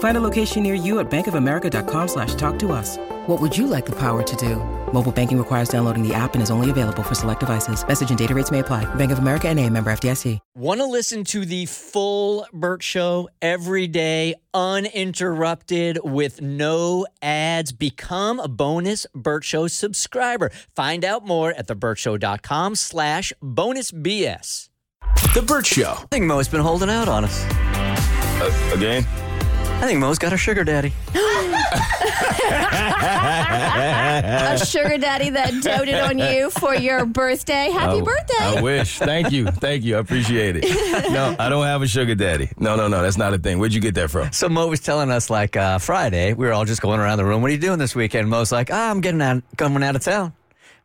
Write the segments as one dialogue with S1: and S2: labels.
S1: Find a location near you at bankofamerica.com slash talk to us. What would you like the power to do? Mobile banking requires downloading the app and is only available for select devices. Message and data rates may apply. Bank of America and a member FDIC.
S2: Want to listen to the full Bert Show every day, uninterrupted, with no ads? Become a bonus Bert Show subscriber. Find out more at thebertshow.com slash bonus BS.
S3: The Bert Show.
S2: I think Mo's been holding out on us.
S3: Uh, again?
S2: I think Mo's got a sugar daddy.
S4: a sugar daddy that doted on you for your birthday. Happy
S3: I-
S4: birthday.
S3: I wish. Thank you. Thank you. I appreciate it. No, I don't have a sugar daddy. No, no, no. That's not a thing. Where'd you get that from?
S2: So Mo was telling us like uh, Friday, we were all just going around the room. What are you doing this weekend? Mo's like, ah, I'm getting out, coming out of town.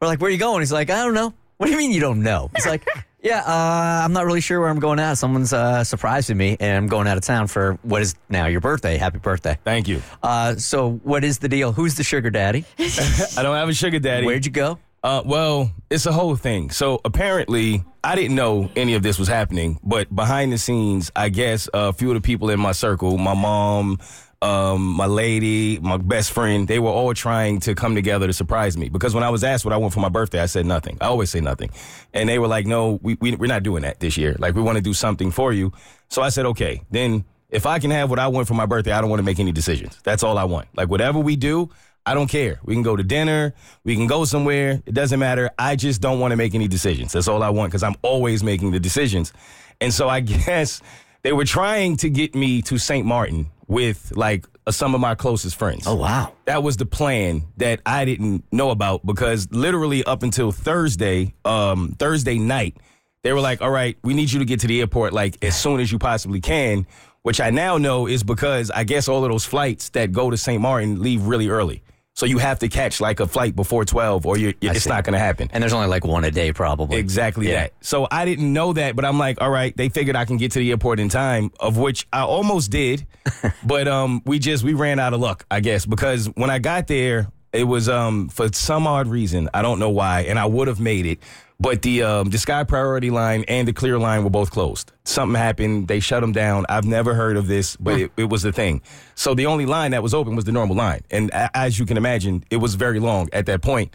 S2: We're like, where are you going? He's like, I don't know. What do you mean you don't know? He's like, yeah, uh, I'm not really sure where I'm going out. Someone's uh, surprising me, and I'm going out of town for what is now your birthday. Happy birthday!
S3: Thank you.
S2: Uh, so what is the deal? Who's the sugar daddy?
S3: I don't have a sugar daddy.
S2: Where'd you go?
S3: Uh, well, it's a whole thing. So apparently, I didn't know any of this was happening, but behind the scenes, I guess a few of the people in my circle, my mom, um, my lady, my best friend, they were all trying to come together to surprise me. Because when I was asked what I want for my birthday, I said nothing. I always say nothing. And they were like, no, we, we, we're not doing that this year. Like, we want to do something for you. So I said, okay, then if I can have what I want for my birthday, I don't want to make any decisions. That's all I want. Like, whatever we do, I don't care. We can go to dinner. We can go somewhere. It doesn't matter. I just don't want to make any decisions. That's all I want because I'm always making the decisions. And so I guess they were trying to get me to St. Martin with like some of my closest friends.
S2: Oh wow.
S3: That was the plan that I didn't know about because literally up until Thursday, um, Thursday night, they were like, all right, we need you to get to the airport like as soon as you possibly can, which I now know is because I guess all of those flights that go to St. Martin leave really early. So you have to catch like a flight before 12 or you're, it's not going to happen.
S2: And there's only like one a day, probably.
S3: Exactly
S2: Yeah.
S3: that. So I didn't know that, but I'm like, all right, they figured I can get to the airport in time, of which I almost did, but um, we just we ran out of luck, I guess, because when I got there, it was um for some odd reason, I don't know why, and I would have made it, but the um the Sky Priority line and the Clear line were both closed. Something happened, they shut them down. I've never heard of this, but it, it was the thing. So the only line that was open was the normal line, and a- as you can imagine, it was very long at that point.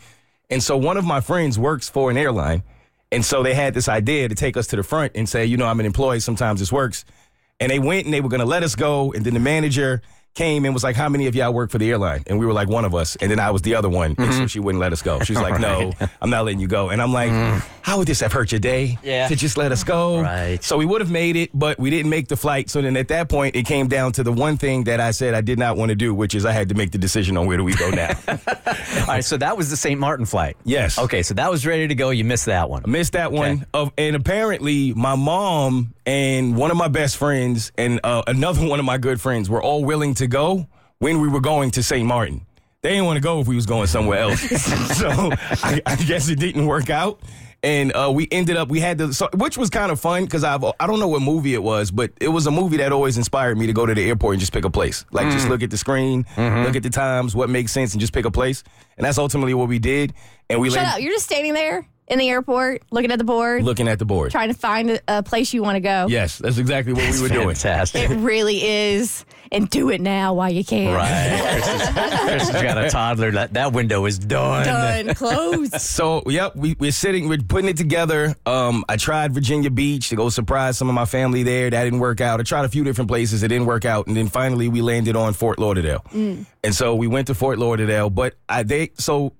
S3: And so one of my friends works for an airline. And so they had this idea to take us to the front and say, you know, I'm an employee. Sometimes this works. And they went and they were going to let us go. And then the manager came and was like, how many of y'all work for the airline? And we were like, one of us. And then I was the other one. And so she wouldn't let us go. She's like, no, I'm not letting you go. And I'm like, how would this have hurt your day
S2: Yeah.
S3: to just let us go?
S2: Right.
S3: So we would have made it, but we didn't make the flight. So then at that point, it came down to the one thing that I said I did not want to do, which is I had to make the decision on where do we go now.
S2: All right, so that was the St. Martin flight.
S3: yes.
S2: Okay, so that was ready to go. You missed that one.
S3: I Missed that one.
S2: Okay.
S3: Of and apparently my mom and one of my best friends and uh, another one of my good friends were all willing to go when we were going to St. Martin. They didn't want to go if we was going somewhere else. so I, I guess it didn't work out. And uh, we ended up, we had to, so, which was kind of fun because I've, I don't know what movie it was, but it was a movie that always inspired me to go to the airport and just pick a place. Like just look at the screen, look at the times, what makes sense, and just pick a place. And that's ultimately what we did. And we
S4: Shut
S3: landed
S4: up. You're just standing there in the airport looking at the board,
S3: looking at the board.
S4: trying to find a, a place you want to go.
S3: Yes, that's exactly what we were doing.
S2: Fantastic.
S4: It really is. And do it now while you can.
S2: Right. Chris has got a toddler. That, that window is done.
S4: Done. Closed.
S3: So, yep, we, we're sitting, we're putting it together. Um, I tried Virginia Beach to go surprise some of my family there. That didn't work out. I tried a few different places. It didn't work out. And then finally we landed on Fort Lauderdale. And so we went to Fort Lauderdale. But I, they, so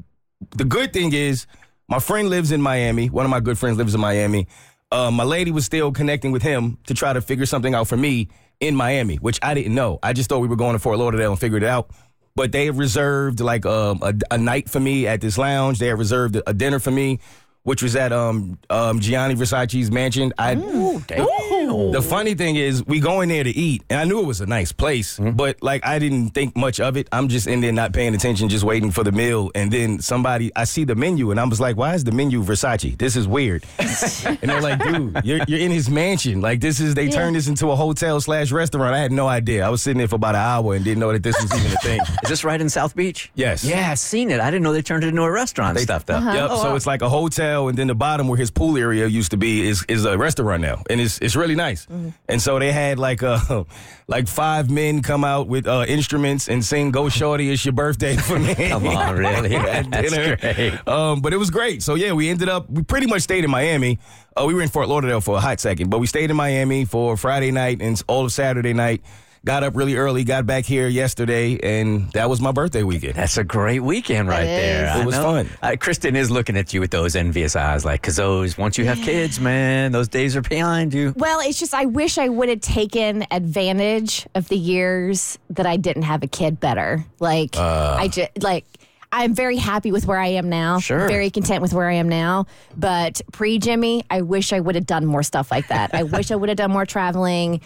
S3: the good thing is my friend lives in Miami. One of my good friends lives in Miami. uh, my lady was still connecting with him to try to figure something out for me in Miami, which I didn't know. I just thought we were going to Fort Lauderdale and figured it out. But they reserved like um, a, a night for me at this lounge. They reserved a dinner for me, which was at um, um, Gianni Versace's mansion. I the funny thing is, we go in there to eat, and I knew it was a nice place,
S2: Mm-hmm.
S3: but like I didn't think much of it. I'm just in there not paying attention, just waiting for the meal, and then somebody, I see the menu, and I was like, "Why is the menu Versace? This is weird." and they're like, "Dude, you're, you're in his mansion. Like this is they turned this into a hotel slash restaurant." I had no idea. I was sitting there for about an hour and didn't know that this was even a thing.
S2: Is this right in South Beach?
S3: Yes.
S2: Yeah, I've seen it. I didn't know they turned it into a restaurant and stuff, though.
S3: Yep. so it's like a hotel, and then the bottom where his pool area used to be is is a restaurant now, and it's it's really nice. And so they had like uh like five men come out with uh, instruments and sing "Go Shorty, It's Your Birthday" for me.
S2: Come on, really?
S3: At
S2: That's
S3: dinner.
S2: great.
S3: Um, but it was great. So yeah, we ended up we pretty much stayed in Miami. Uh, we were in Fort Lauderdale for a hot second, but we stayed in Miami for Friday night and all of Saturday night. Got up really early, got back here yesterday, and that was my birthday weekend.
S2: That's a great weekend right
S4: It
S2: there.
S4: is.
S2: I
S3: It was
S2: know.
S3: fun.
S2: Uh, Kristen is looking at you with those envious eyes, like, because those, once you have kids, man, those days are behind you.
S4: Well, it's just I wish I would have taken advantage of the years that I didn't have a kid better. Like I just like I'm very happy with where I am now.
S2: Sure.
S4: Very content with where I am now. But pre Jimmy, I wish I would have done more stuff like that. I wish I would have done more traveling.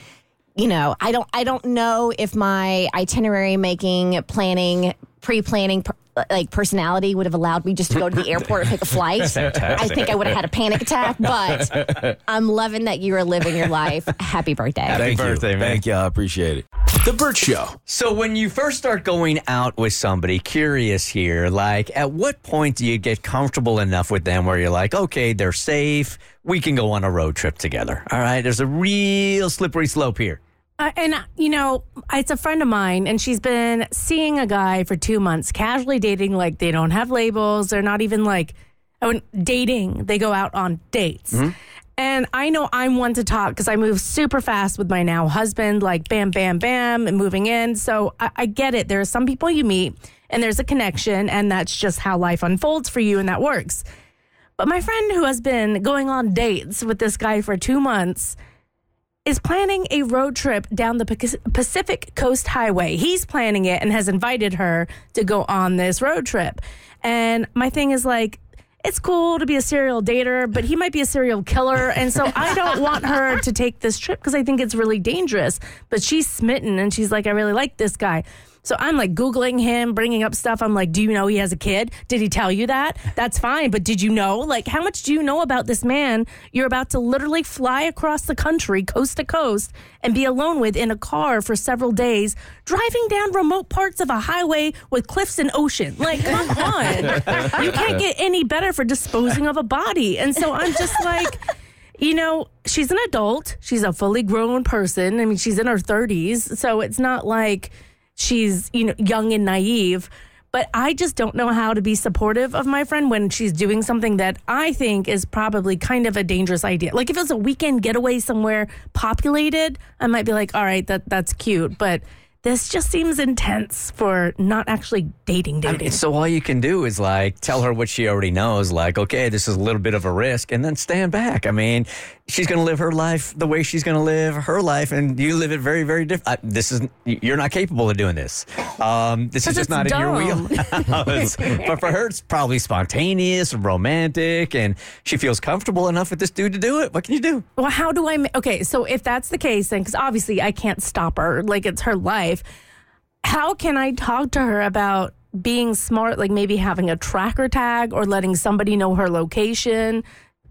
S4: You know, I don't I don't know if my itinerary making, planning, pre-planning per- like personality would have allowed me just to go to the airport and pick a flight. I think I would have had a panic attack, but I'm loving that you are living your life. Happy birthday.
S3: Thank
S2: birthday,
S3: you.
S2: man.
S3: Thank you. I appreciate it.
S5: The Bert Show.
S2: So when you first start going out with somebody, curious here, like at what point do you get comfortable enough with them where you're like, okay, they're safe, we can go on a road trip together. All right, there's a real slippery slope here.
S6: Uh, and uh, you know, it's a friend of mine, and she's been seeing a guy for two months, casually dating. Like they don't have labels. They're not even like oh, dating. They go out on dates. And I know I'm one to talk because I move super fast with my now husband, like bam, bam, bam, and moving in. So I, I get it. There are some people you meet, and there's a connection, and that's just how life unfolds for you, and that works. But my friend who has been going on dates with this guy for two months is planning a road trip down the Pacific Coast Highway. He's planning it and has invited her to go on this road trip. And my thing is like, it's cool to be a serial dater, but he might be a serial killer. And so I don't want her to take this trip because I think it's really dangerous. But she's smitten and she's like, I really like this guy. So I'm like Googling him, bringing up stuff. I'm like, do you know he has a kid? Did he tell you that? That's fine. But did you know? Like, how much do you know about this man you're about to literally fly across the country, coast to coast, and be alone with in a car for several days, driving down remote parts of a highway with cliffs and ocean? Like, come on. you can't get any better for disposing of a body. And so I'm just like, you know, she's an adult. She's a fully grown person. I mean, she's in her 30s. So it's not like she's, you know, young and naive. But I just don't know how to be supportive of my friend when she's doing something that I think is probably kind of a dangerous idea. Like if it was a weekend getaway somewhere populated, I might be like, all right, that that's cute. But this just seems intense for not actually dating dating.
S2: So all you can do is like tell her what she already knows, like, okay, this is a little bit of a risk, and then stand back. I mean, she's going to live her life the way she's going to live her life, and you live it very, very different. This is you're not capable of doing this. Um, this is just not
S6: it's
S2: in your
S6: dumb.
S2: wheelhouse. but for her, it's probably spontaneous, romantic, and she feels comfortable enough with this dude to do it. What can you do?
S6: Well, how do I? ma- Okay, so if that's the case, then because obviously I can't stop her, like it's her life. How can I talk to her about being smart, like maybe having a tracker tag or letting somebody know her location?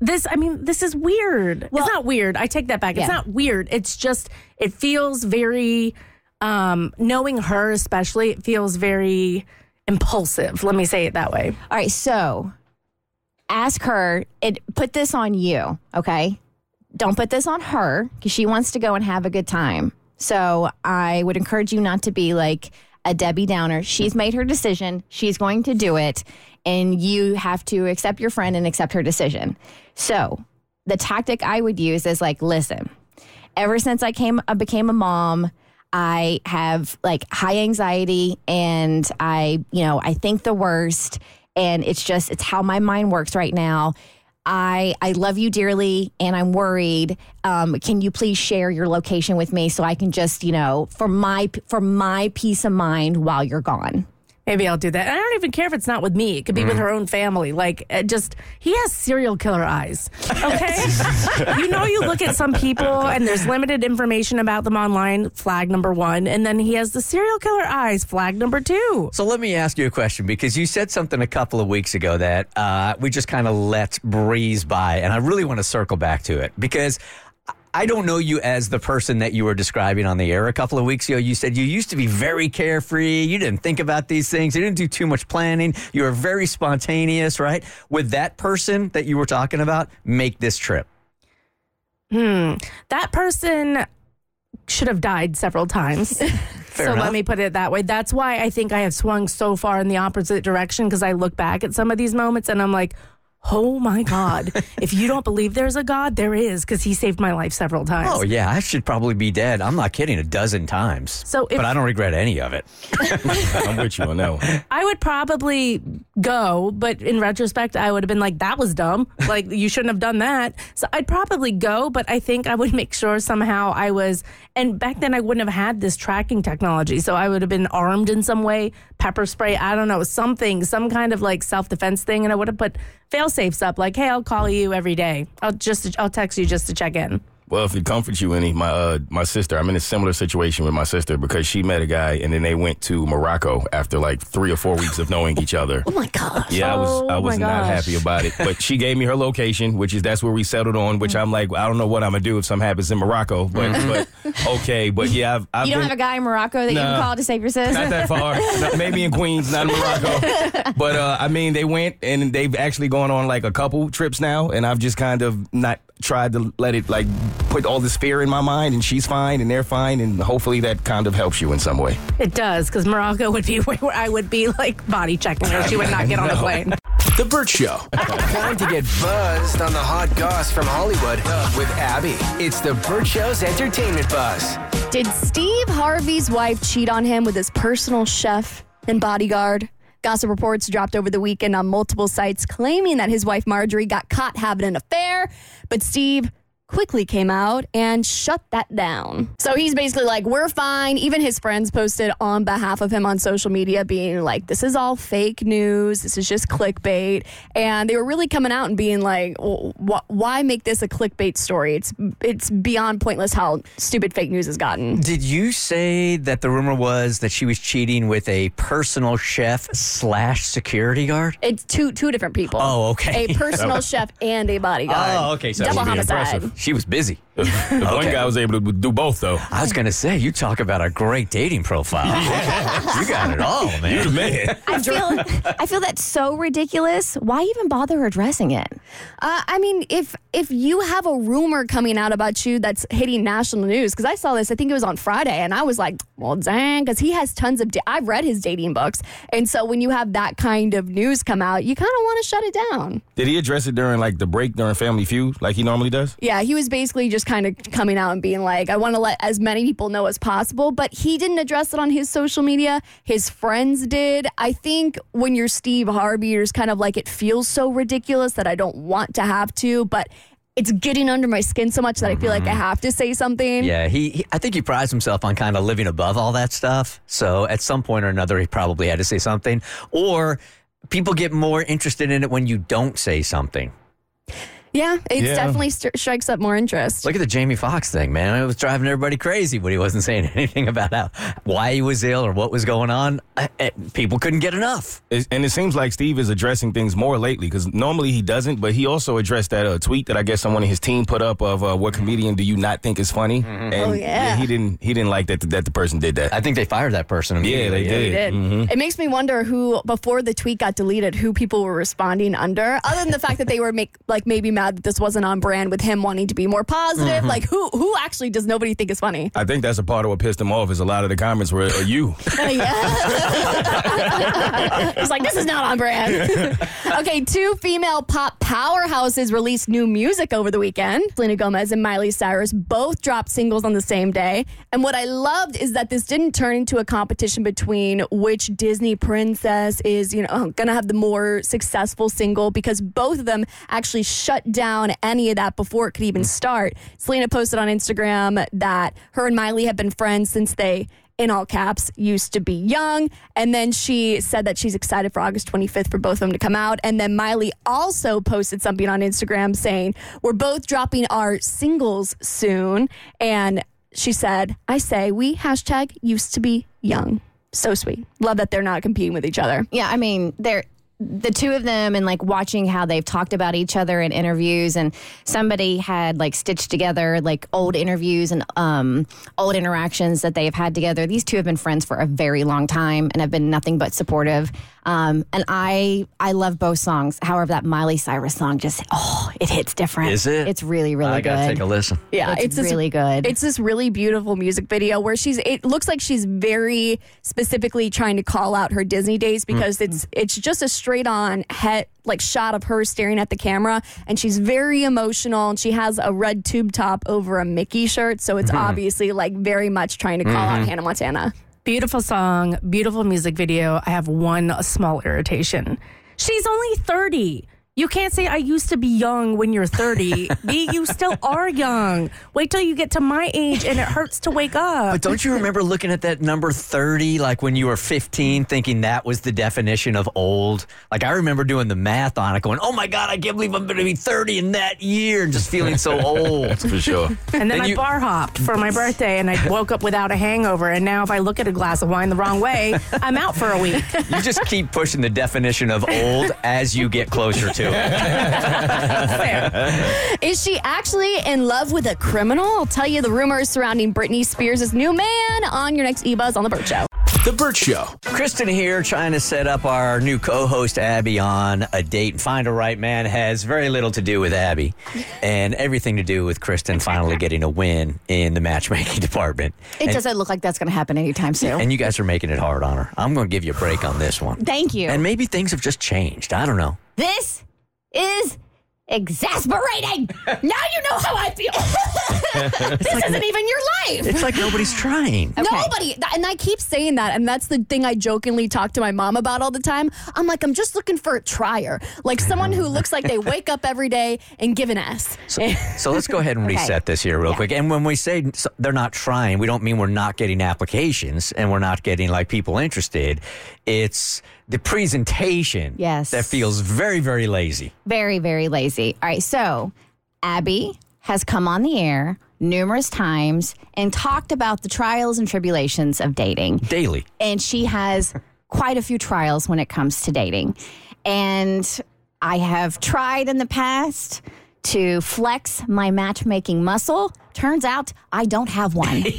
S6: This, I mean, this is weird.
S4: Well-
S6: it's not weird. I take that back. It's not weird. It's just, it feels very, um, knowing her especially, it feels very impulsive. Let me say it that way.
S4: All right, so ask her. It put this on you, okay? Don't put this on her because she wants to go and have a good time. So I would encourage you not to be like a Debbie Downer. She's made her decision. She's going to do it, and you have to accept your friend and accept her decision. So the tactic I would use is like, listen, ever since I came, I became a mom. I have like high anxiety and I, you know, I think the worst and it's just it's how my mind works right now. I I love you dearly, and I'm worried. Um, can you please share your location with me so I can just you know for my for my peace of mind while you're gone.
S6: Maybe I'll do that. And I don't even care if it's not with me. It could be with her own family. Like, it just, he has serial killer eyes. Okay? you know, you look at some people and there's limited information about them online, flag number one. And then he has the serial killer eyes, flag number two.
S2: So let me ask you a question because you said something a couple of weeks ago that uh, we just kind of let breeze by, and I really want to circle back to it because I don't know you as the person that you were describing on the air a couple of weeks ago. You said you used to be very carefree. You didn't think about these things. You didn't do too much planning. You were very spontaneous, right? Would that person that you were talking about make this trip? Hmm.
S6: That person should have died several times. so
S2: enough.
S6: let me put it that way. That's why I think I have swung so far in the opposite direction because I look back at some of these moments and I'm like, oh my God. if you don't believe there's a God, there is because he saved my life several times.
S2: Oh, yeah, I should probably be dead. I'm not kidding, a dozen times.
S6: So if-
S2: but I don't regret any of it.
S3: I'm with you on that one.
S6: I would probably go, but in retrospect, I would have been like, that was dumb. Like, you shouldn't have done that. So I'd probably go, but I think I would make sure somehow I was, and back then I wouldn't have had this tracking technology. So I would have been armed in some way, pepper spray, I don't know, something, some kind of like self defense thing. And I would have put fail safes up, like, hey, I'll call you every day. I'll just, I'll text you just to check in.
S3: Well, if it comforts you any, my uh, my sister, I'm in a similar situation with my sister because she met a guy and then they went to Morocco after like three or four weeks of knowing each other.
S4: Oh my gosh.
S3: Yeah, I was
S6: Oh,
S3: I was not happy about it. But she gave me her location, which is that's where we settled on. Which I'm like, I don't know what I'm gonna do if something happens in Morocco, but but okay. But yeah, I've, I've
S4: You don't
S3: been,
S4: have a guy in Morocco that you can call to save your sis?
S3: not that far. No, maybe in Queens, not in Morocco. But uh, I mean, they went and they've actually gone on like a couple trips now, and I've just kind of not tried to let it like put all this fear in my mind. And she's fine, and they're fine, and hopefully that kind of helps you in some way.
S6: It does, because Morocco would be where I would be like body checking her. She would not get on the plane.
S5: The Bert Show. Time to get buzzed on the hot goss from Hollywood with Abby. It's the Bert Show's entertainment buzz.
S7: Did Steve Harvey's wife cheat on him with his personal chef and bodyguard? Gossip reports dropped over the weekend on multiple sites claiming that his wife Marjorie got caught having an affair, but Steve quickly came out and shut that down. So he's basically like, we're fine. Even his friends posted on behalf of him on social media being like, this is all fake news. This is just clickbait. And they were really coming out and being like, well, wh- why make this a clickbait story? It's, it's beyond pointless how stupid fake news has gotten.
S2: Did you say that the rumor was that she was cheating with a personal chef slash security guard?
S7: It's two two different people.
S2: Oh, okay.
S7: A personal chef and a bodyguard.
S2: Oh, okay, so
S7: double homicide.
S3: impressive.
S2: She was busy.
S3: The one guy was able to do both though.
S2: I was going to say, you talk about a great dating profile. you got it all, man.
S3: Man,
S4: I feel I feel that's so ridiculous. Why even bother addressing it?
S7: Uh, I mean, if if you have a rumor coming out about you that's hitting national news, because I saw this, I think it was on Friday, and I was like, well, dang, because he has tons of. Da- I've read his dating books, and so when you have that kind of news come out, you kind of want to shut it down.
S3: did he address it during like the break during Family Feud, like he normally does?
S7: Yeah, he was basically just kind of coming out and being like, I want to let as many people know as possible, but he didn't address it on his social media. His friends did. I think when you're Steve Harvey, you're just kind of like, it feels so ridiculous that I don't want to have to, but it's getting under my skin so much that I feel like I mm-hmm. have to say something.
S2: Yeah, he, he. I think he prides himself on kind of living above all that stuff. So at some point or another, he probably had to say something. Or people get more interested in it when you don't say something.
S7: Yeah, it
S3: Yeah.
S7: definitely st- strikes up more interest.
S2: Look at the Jamie Foxx thing, man. It was driving everybody crazy when he wasn't saying anything about how why he was ill or what was going on. Uh, uh, People couldn't get enough.
S3: It- and it seems like Steve is addressing things more lately because normally he doesn't, but he also addressed that uh, tweet that I guess someone in his team put up of uh, what comedian do you not think is funny? And
S7: Oh, yeah.
S3: he didn't he didn't like that that the person did that.
S2: I think they fired that person.
S3: Yeah, they
S2: immediately.
S3: did.
S7: It did. It makes me wonder who, before the tweet got deleted, who people were responding under. Other than the fact that they were make like maybe mad that this wasn't on brand with him wanting to be more positive. Like who who actually does nobody think is funny?
S3: I think that's a part of what pissed him off is a lot of the comments were uh, you.
S7: yeah. He's like, this is not on brand. okay, two female pop powerhouses released new music over the weekend. Selena Gomez and Miley Cyrus both dropped singles on the same day. And what I loved is that this didn't turn into a competition between which Disney princess is, you know, going to have the more successful single because both of them actually shut down any of that before it could even mm. start. Selena posted on Instagram that her and Miley have been friends since they in all caps, used to be young. And then she said that she's excited for August 25th for both of them to come out. And then Miley also posted something on Instagram saying, We're both dropping our singles soon. And she said, I say, we hashtag used to be young. So sweet. Love that they're not competing with each other.
S4: Yeah, I mean, they're the two of them and like watching how they've talked about each other in interviews and somebody had like stitched together like old interviews and um, old interactions that they have had together. These two have been friends for a very long time and have been nothing but supportive um, and i i love both songs however that miley cyrus song just oh it hits different
S2: Is it?
S4: it's really really
S2: I
S4: good
S2: gotta take a listen.
S7: Yeah,
S4: It's
S7: this-
S4: really good.
S7: It's this really beautiful music video where she's. It looks like she's very specifically trying to call out her Disney days because mm. it's it's just a straight on head like shot of her staring at the camera and she's very emotional and she has a red tube top over a Mickey shirt so it's mm-hmm. obviously like very much trying to call out mm-hmm. Hannah Montana.
S6: Beautiful song, beautiful music video. I have one small irritation. She's only 30. You can't say I used to be young when you're 30. B, you still are young. Wait till you get to my age and it hurts to wake up.
S2: But don't you remember looking at that number 30, like when you were 15, thinking that was the definition of old? Like, I remember doing the math on it, going, oh my God, I can't believe I'm going to be 30 in that year, and just feeling so old.
S3: For sure.
S6: And then,
S2: Then
S6: I
S2: you-
S6: bar hopped for my birthday and I woke up without a hangover. And now if I look at a glass of wine the wrong way, I'm out for a week.
S2: You just keep pushing the definition of old as you get closer to it.
S6: Fair.
S7: Is she actually in love with a criminal? I'll tell you the rumors surrounding Britney Spears' new man on your next eBuzz on the Bert Show.
S5: The Bert Show.
S2: Kristen here trying to set up our new co-host Abby on a date and find a right man has very little to do with Abby and everything to do with Kristen finally getting a win in the matchmaking department.
S4: it
S2: and,
S4: doesn't look like that's going to happen anytime soon
S2: and you guys are making it hard on her. I'm going to give you a break on this one.
S4: thank you
S2: And maybe things have just changed. I don't know.
S4: This is exasperating. now you know how I feel.
S7: This isn't even your life.
S2: It's like nobody's trying.
S7: Nobody, th- and I keep saying that, and that's the thing I jokingly talk to my mom about all the time. I'm like, I'm just looking for a trier, like someone who looks like they wake up every day and give an S.
S2: So let's go ahead and
S4: Okay.
S2: reset this here real quick. And when we say s- they're not trying, we don't mean we're not getting applications and we're not getting like people interested. It's the presentation
S4: Yes.
S2: that feels very, very lazy.
S4: Very, very lazy. All right. So, Abby has come on the air numerous times and talked about the trials and tribulations of dating.
S2: Daily.
S4: And she has quite a few trials when it comes to dating. And I have tried in the past to flex my matchmaking muscle. Turns out I don't have one.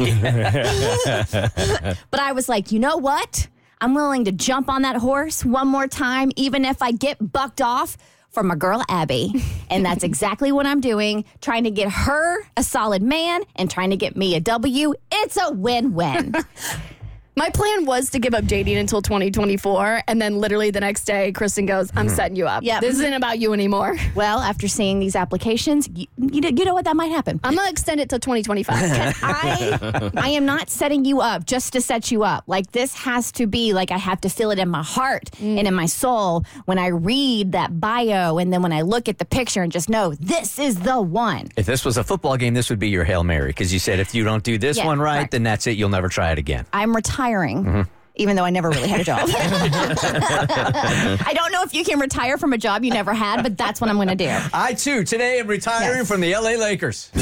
S4: but I was like, you know what? I'm willing to jump on that horse one more time, even if I get bucked off from my girl Abby. And that's exactly what I'm doing, trying to get her a solid man and trying to get me a W. It's a win win.
S7: My plan was to give up dating until 2024, and then literally the next day, Kristen goes, "I'm mm-hmm. setting you up.
S4: Yep.
S7: This isn't about you anymore.
S4: well, after seeing these applications, you, you, know- you know what? That might happen.
S7: I'm gonna extend it till 2025."
S4: I I am not setting you up just to set you up. Like this has to be like I have to feel it in my heart mm. and in my soul when I read that bio and then when I look at the picture and just know this is the one.
S2: If this was a football game, this would be your Hail Mary because you said if you don't do this
S4: Yeah,
S2: one right,
S4: correct.
S2: then that's it. You'll never try it again.
S4: I'm retiring. Mm-hmm. Even though I never really had a job. I don't know if you can retire from a job you never had, but that's what I'm going to do.
S2: I too today am retiring
S4: Yes.
S2: from the LA Lakers.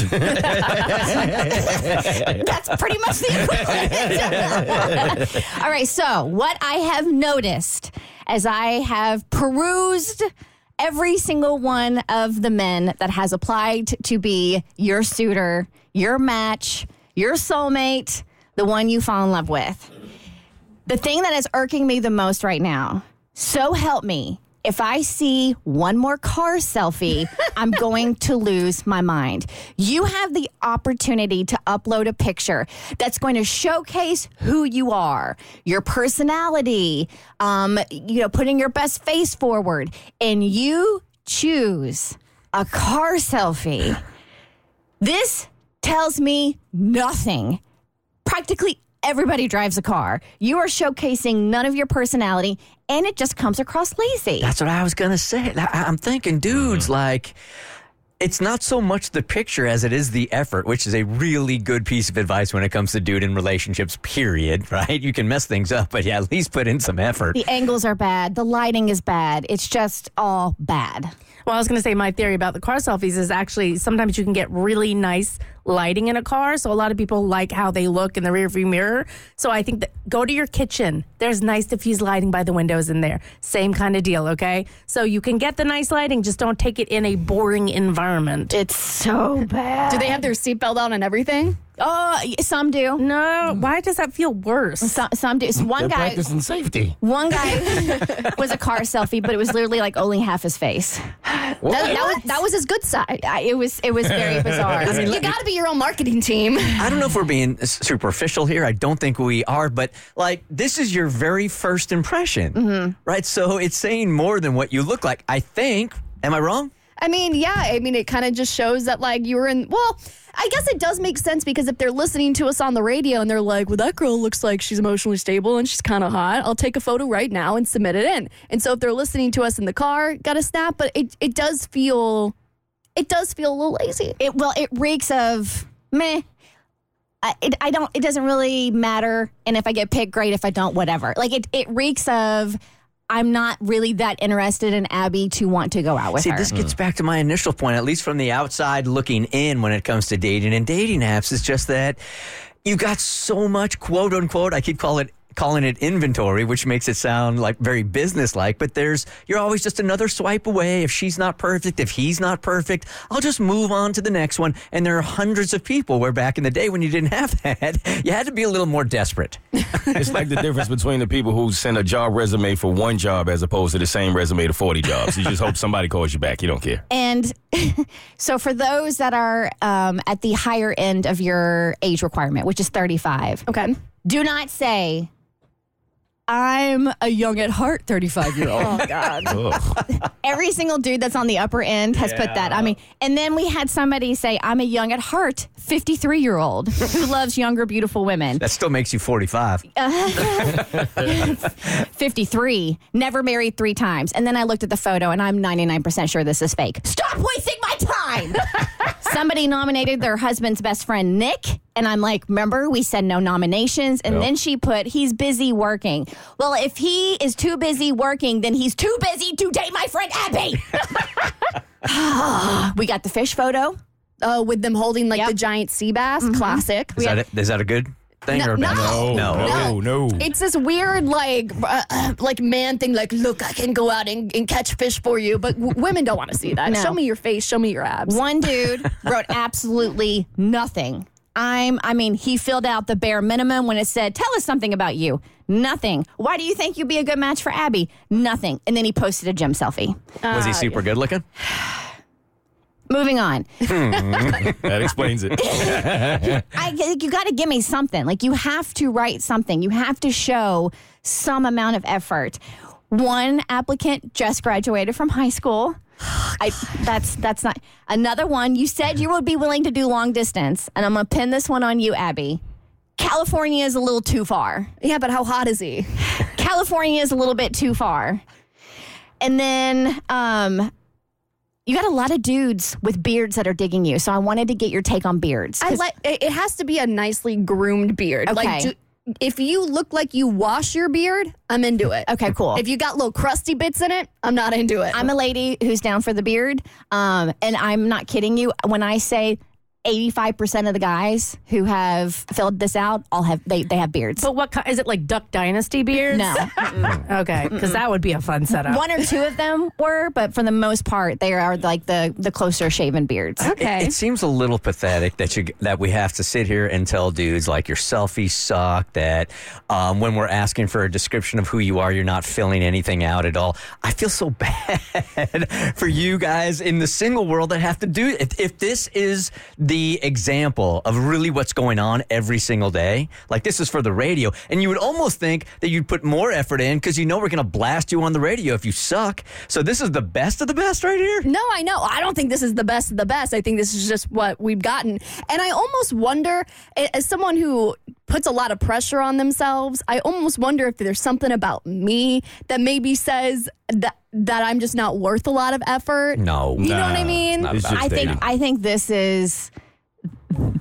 S4: That's pretty much the equivalent. All right. So, what I have noticed as I have perused every single one of the men that has applied to be your suitor, your match, your soulmate, the one you fall in love with, the thing that is irking me the most right now, so help me, if I see one more car selfie, I'm going to lose my mind. You have the opportunity to upload a picture that's going to showcase who you are, your personality, um, you know, putting your best face forward, and you choose a car selfie. This tells me nothing. Practically everybody drives a car. You are showcasing none of your personality, and it just comes across lazy.
S2: That's what I was gonna say. I- I'm thinking, dudes, mm-hmm. like. It's not so much the picture as it is the effort, which is a really good piece of advice when it comes to dude in relationships, period, right? You can mess things up, but yeah, at least put in some effort.
S4: the angles are bad. The lighting is bad. It's just all bad.
S6: Well, I was going to say my theory about the car selfies is actually sometimes you can get really nice lighting in a car. So a lot of people like how they look in the rearview mirror. So I think that go to your kitchen. There's nice diffuse lighting by the windows in there. Same kind of deal, okay? So you can get the nice lighting, just don't take it in a boring environment.
S4: It's so bad.
S7: Do they have their seatbelt on and everything?
S4: Oh, some do.
S6: no, why does that feel worse?
S4: Some, some do. So one
S3: They're
S4: guy,
S3: practicing safety.
S4: one guy was a car selfie, but it was literally like only half his face.
S7: That, that was, that was his good side.
S4: I, it was it was very bizarre.
S7: I mean, you got to be your own marketing team.
S2: I don't know if we're being superficial here. I don't think we are, but like this is your very first impression, mm-hmm. right? So it's saying more than what you look like. I think. Am I wrong?
S7: I mean, yeah. I mean, it kind of just shows that like you were in. Well, I guess it does make sense because if they're listening to us on the radio and they're like, "Well, that girl looks like she's emotionally stable and she's kind of hot," I'll take a photo right now and submit it in. And so if they're listening to us in the car, got to snap. But it it does feel, it does feel a little lazy.
S4: it well, it reeks of meh. I, it, I don't. It doesn't really matter. And if I get picked, great. If I don't, whatever. Like it, it reeks of. I'm not really that interested in Abby to want to go out with
S2: See,
S4: her.
S2: this gets back to my initial point, at least from the outside looking in when it comes to dating and dating apps, is just that you got so much quote unquote, I keep calling it calling it inventory, which makes it sound like very business-like, but there's you're always just another swipe away. If she's not perfect, if he's not perfect, I'll just move on to the next one. And there are hundreds of people where back in the day when you didn't have that, you had to be a little more desperate.
S3: It's like the difference between the people who send a job resume for one job as opposed to the same resume to 40 jobs. You just hope somebody calls you back. You don't care.
S4: And so, for those that are um, at the higher end of your age requirement, which is 35,
S7: Okay.
S4: do not say, I'm a young at heart 35 year old.
S7: Oh God.
S3: Ugh.
S4: Every single dude that's on the upper end has put that. I mean, and then we had somebody say, I'm a young at heart 53 year old who loves younger, beautiful women.
S2: That still makes you 45.
S4: 53, never married three times. And then I looked at the photo and I'm 99% sure this is fake. Stop wasting my time. Somebody nominated their husband's best friend, Nick. And I'm like, remember, we said no nominations. And then she put, he's busy working. Well, if he is too busy working, then he's too busy to date my friend Abby. we got the fish photo.
S7: Oh, with them holding like
S4: Yep.
S7: the giant sea bass. Mm-hmm. Classic.
S2: Is, that, a, is that a good thing
S7: No,
S2: or a
S7: no.
S3: No, no, no.
S7: It's this weird, like, uh, like man thing. Like, look, I can go out and, and catch fish for you, but w- women don't want to see that.
S4: No.
S7: Show me your face. Show me your abs.
S4: One dude wrote absolutely nothing. I'm, I mean, he filled out the bare minimum when it said, tell us something about you. Nothing. Why do you think you'd be a good match for Abby? Nothing. And then he posted a gym selfie.
S2: Was he super good looking?
S4: Moving on.
S3: That explains it.
S4: I, you got to give me something. Like you have to write something. You have to show some amount of effort. One applicant just graduated from high school. I that's that's not another one. You said you would be willing to do long distance, and I'm gonna pin this one on you, Abby. California is a little too far.
S7: Yeah, but how hot is he?
S4: California is a little bit too far. And then um you got a lot of dudes with beards that are digging you. So I wanted to get your take on beards.
S7: I like. It has to be a nicely groomed beard.
S4: Okay.
S7: Like, do, if you look like you wash your beard, I'm into it.
S4: Okay, cool.
S7: If you got little crusty bits in it, I'm not into it.
S4: I'm a lady who's down for the beard. Um, and I'm not kidding you when I say 85% of the guys who have filled this out all have they, they have beards.
S6: But what is it like Duck Dynasty beards?
S4: no.
S6: Okay, because that would be a fun setup.
S4: One or two of them were, but for the most part, they are like the the closer shaven beards.
S7: Okay.
S2: It, it seems a little pathetic that you that we have to sit here and tell dudes like your selfies suck. That um, when we're asking for a description of who you are, you're not filling anything out at all. I feel so bad for you guys in the single world that have to do it. If, if this is the example of really what's going on every single day, like this is for the radio, and you would almost think that you'd put more effort in because you know we're going to blast you on the radio if you suck. So this is the best of the best right here.
S7: No, I know. I don't think this is the best of the best. I think this is just what we've gotten. And I almost wonder, as someone who puts a lot of pressure on themselves, I almost wonder if there's something about me that maybe says that that I'm just not worth a lot of effort.
S2: No.
S7: You know what I mean?
S3: not It's just
S4: I think. I think this is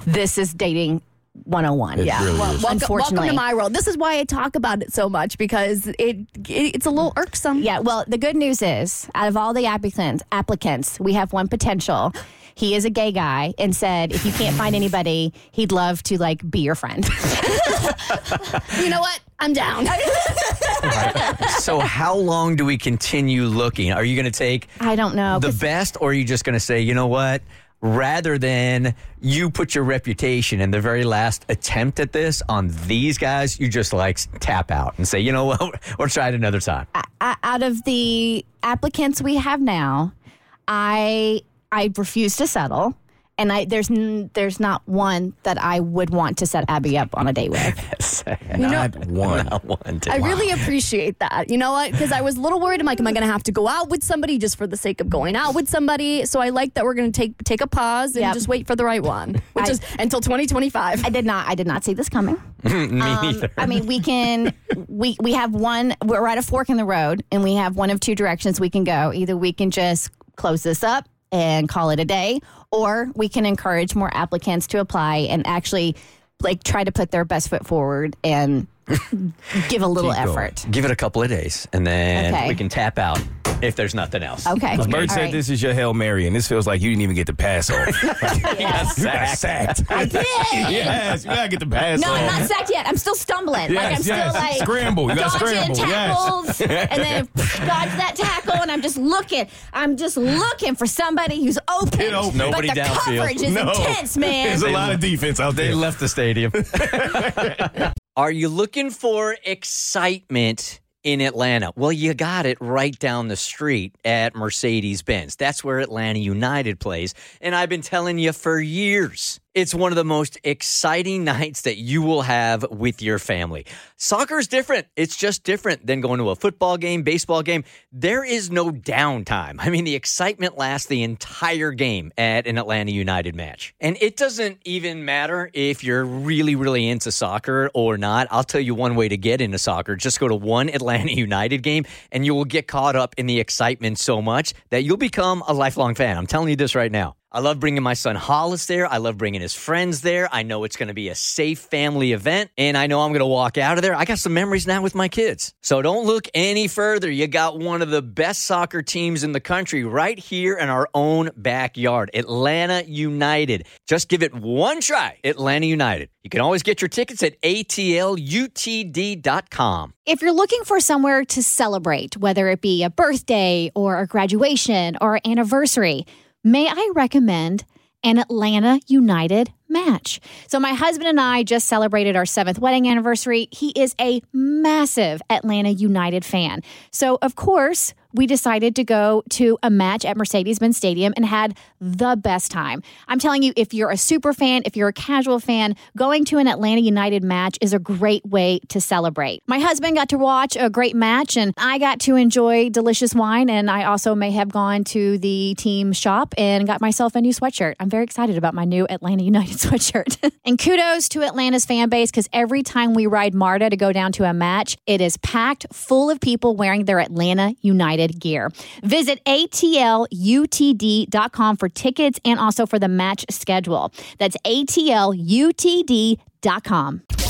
S4: this is dating 101.
S3: It
S4: yeah.
S3: really
S7: Well,
S3: is.
S7: welcome,
S4: Unfortunately.
S7: welcome to my world. This is why I talk about it so much because it, it it's a little irksome.
S4: Yeah, well, the good news is, out of all the applicants, applicants, we have one potential. He is a gay guy and said if you can't find anybody, he'd love to like be your friend.
S7: You know what? I'm down.
S2: So how long do we continue looking? Are you going to take
S4: I don't know.
S2: The best, or are you just going to say, you know what? Rather than you put your reputation in the very last attempt at this on these guys, you just like tap out and say, you know what, we'll try it another time.
S4: out of the applicants we have now, I I refuse to settle. And I there's n- there's not one that I would want to set Abby up on a date with.
S3: Not one.
S2: Not one to-
S7: I really appreciate that. You know what? Because I was a little worried. I'm like, am I going to have to go out with somebody just for the sake of going out with somebody? So I like that we're going to take take a pause and
S4: Yep.
S7: just wait for the right one, which
S4: I-
S7: is until 2025.
S4: I did not I did not see this coming.
S2: Me
S4: Um,
S2: neither.
S4: I mean, we can we we have one. We're at a fork in the road, and we have one of two directions we can go. Either we can just close this up and call it a day, or we can encourage more applicants to apply and actually like try to put their best foot forward and give a little effort.
S2: Give it a couple of days, and then
S4: Okay.
S2: we can tap out if there's nothing else.
S4: Okay.
S3: Bird
S4: All
S3: said
S4: right.
S3: this is your Hail Mary, and this feels like you didn't even get the pass off. you got sacked.
S4: I did.
S3: yes, you gotta get the pass
S4: No,
S3: off.
S4: I'm not sacked yet. I'm still stumbling. like I'm still
S3: yes.
S4: like
S3: Scramble. You gotta
S4: dodging
S3: scramble. Yes.
S4: tackles, and then dodge that tackle, and I'm just looking. I'm just looking for somebody who's open.
S3: Get open.
S2: Nobody
S4: but the
S2: downfield.
S4: coverage is
S3: No.
S4: intense, man.
S3: There's a lot of defense out there.
S2: They left the stadium. Are you looking for excitement in Atlanta? Well, you got it right down the street at Mercedes Benz. That's where Atlanta United plays. And I've been telling you for years. It's one of the most exciting nights that you will have with your family. Soccer is different. It's just different than going to a football game, baseball game. There is no downtime. I mean, the excitement lasts the entire game at an Atlanta United match. And it doesn't even matter if you're really, really into soccer or not. I'll tell you one way to get into soccer. Just go to one Atlanta United game and you will get caught up in the excitement so much that you'll become a lifelong fan. I'm telling you this right now. I love bringing my son Hollis there. I love bringing his friends there. I know it's going to be a safe family event, and I know I'm going to walk out of there. I got some memories now with my kids. So don't look any further. You got one of the best soccer teams in the country right here in our own backyard Atlanta United. Just give it one try. Atlanta United. You can always get your tickets at atlutd.com.
S8: If you're looking for somewhere to celebrate, whether it be a birthday or a graduation or anniversary, may I recommend an Atlanta United match. So, my husband and I just celebrated our seventh wedding anniversary. He is a massive Atlanta United fan. So, of course, we decided to go to a match at Mercedes Benz Stadium and had the best time. I'm telling you, if you're a super fan, if you're a casual fan, going to an Atlanta United match is a great way to celebrate. My husband got to watch a great match, and I got to enjoy delicious wine. And I also may have gone to the team shop and got myself a new sweatshirt. I'm very excited about my new Atlanta United sweatshirt. and kudos to Atlanta's fan base because every time we ride MARTA to go down to a match, it is packed full of people wearing their Atlanta United gear. Visit atlutd.com for tickets and also for the match schedule. That's atlutd.com.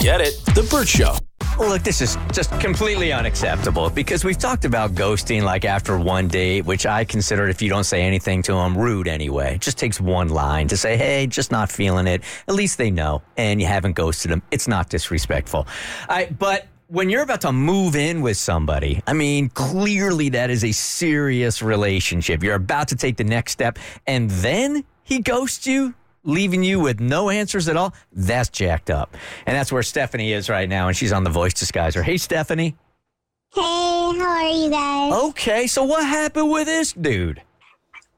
S5: Get it? The Bert Show.
S2: Look, this is just completely unacceptable because we've talked about ghosting like after one date, which I consider if you don't say anything to them, rude anyway. It just takes one line to say, hey, just not feeling it. At least they know and you haven't ghosted them. It's not disrespectful. I, but when you're about to move in with somebody, I mean, clearly that is a serious relationship. You're about to take the next step and then he ghosts you leaving you with no answers at all, that's jacked up. And that's where Stephanie is right now, and she's on the voice disguiser. Hey, Stephanie.
S9: Hey, how are you guys?
S2: Okay, so what happened with this dude?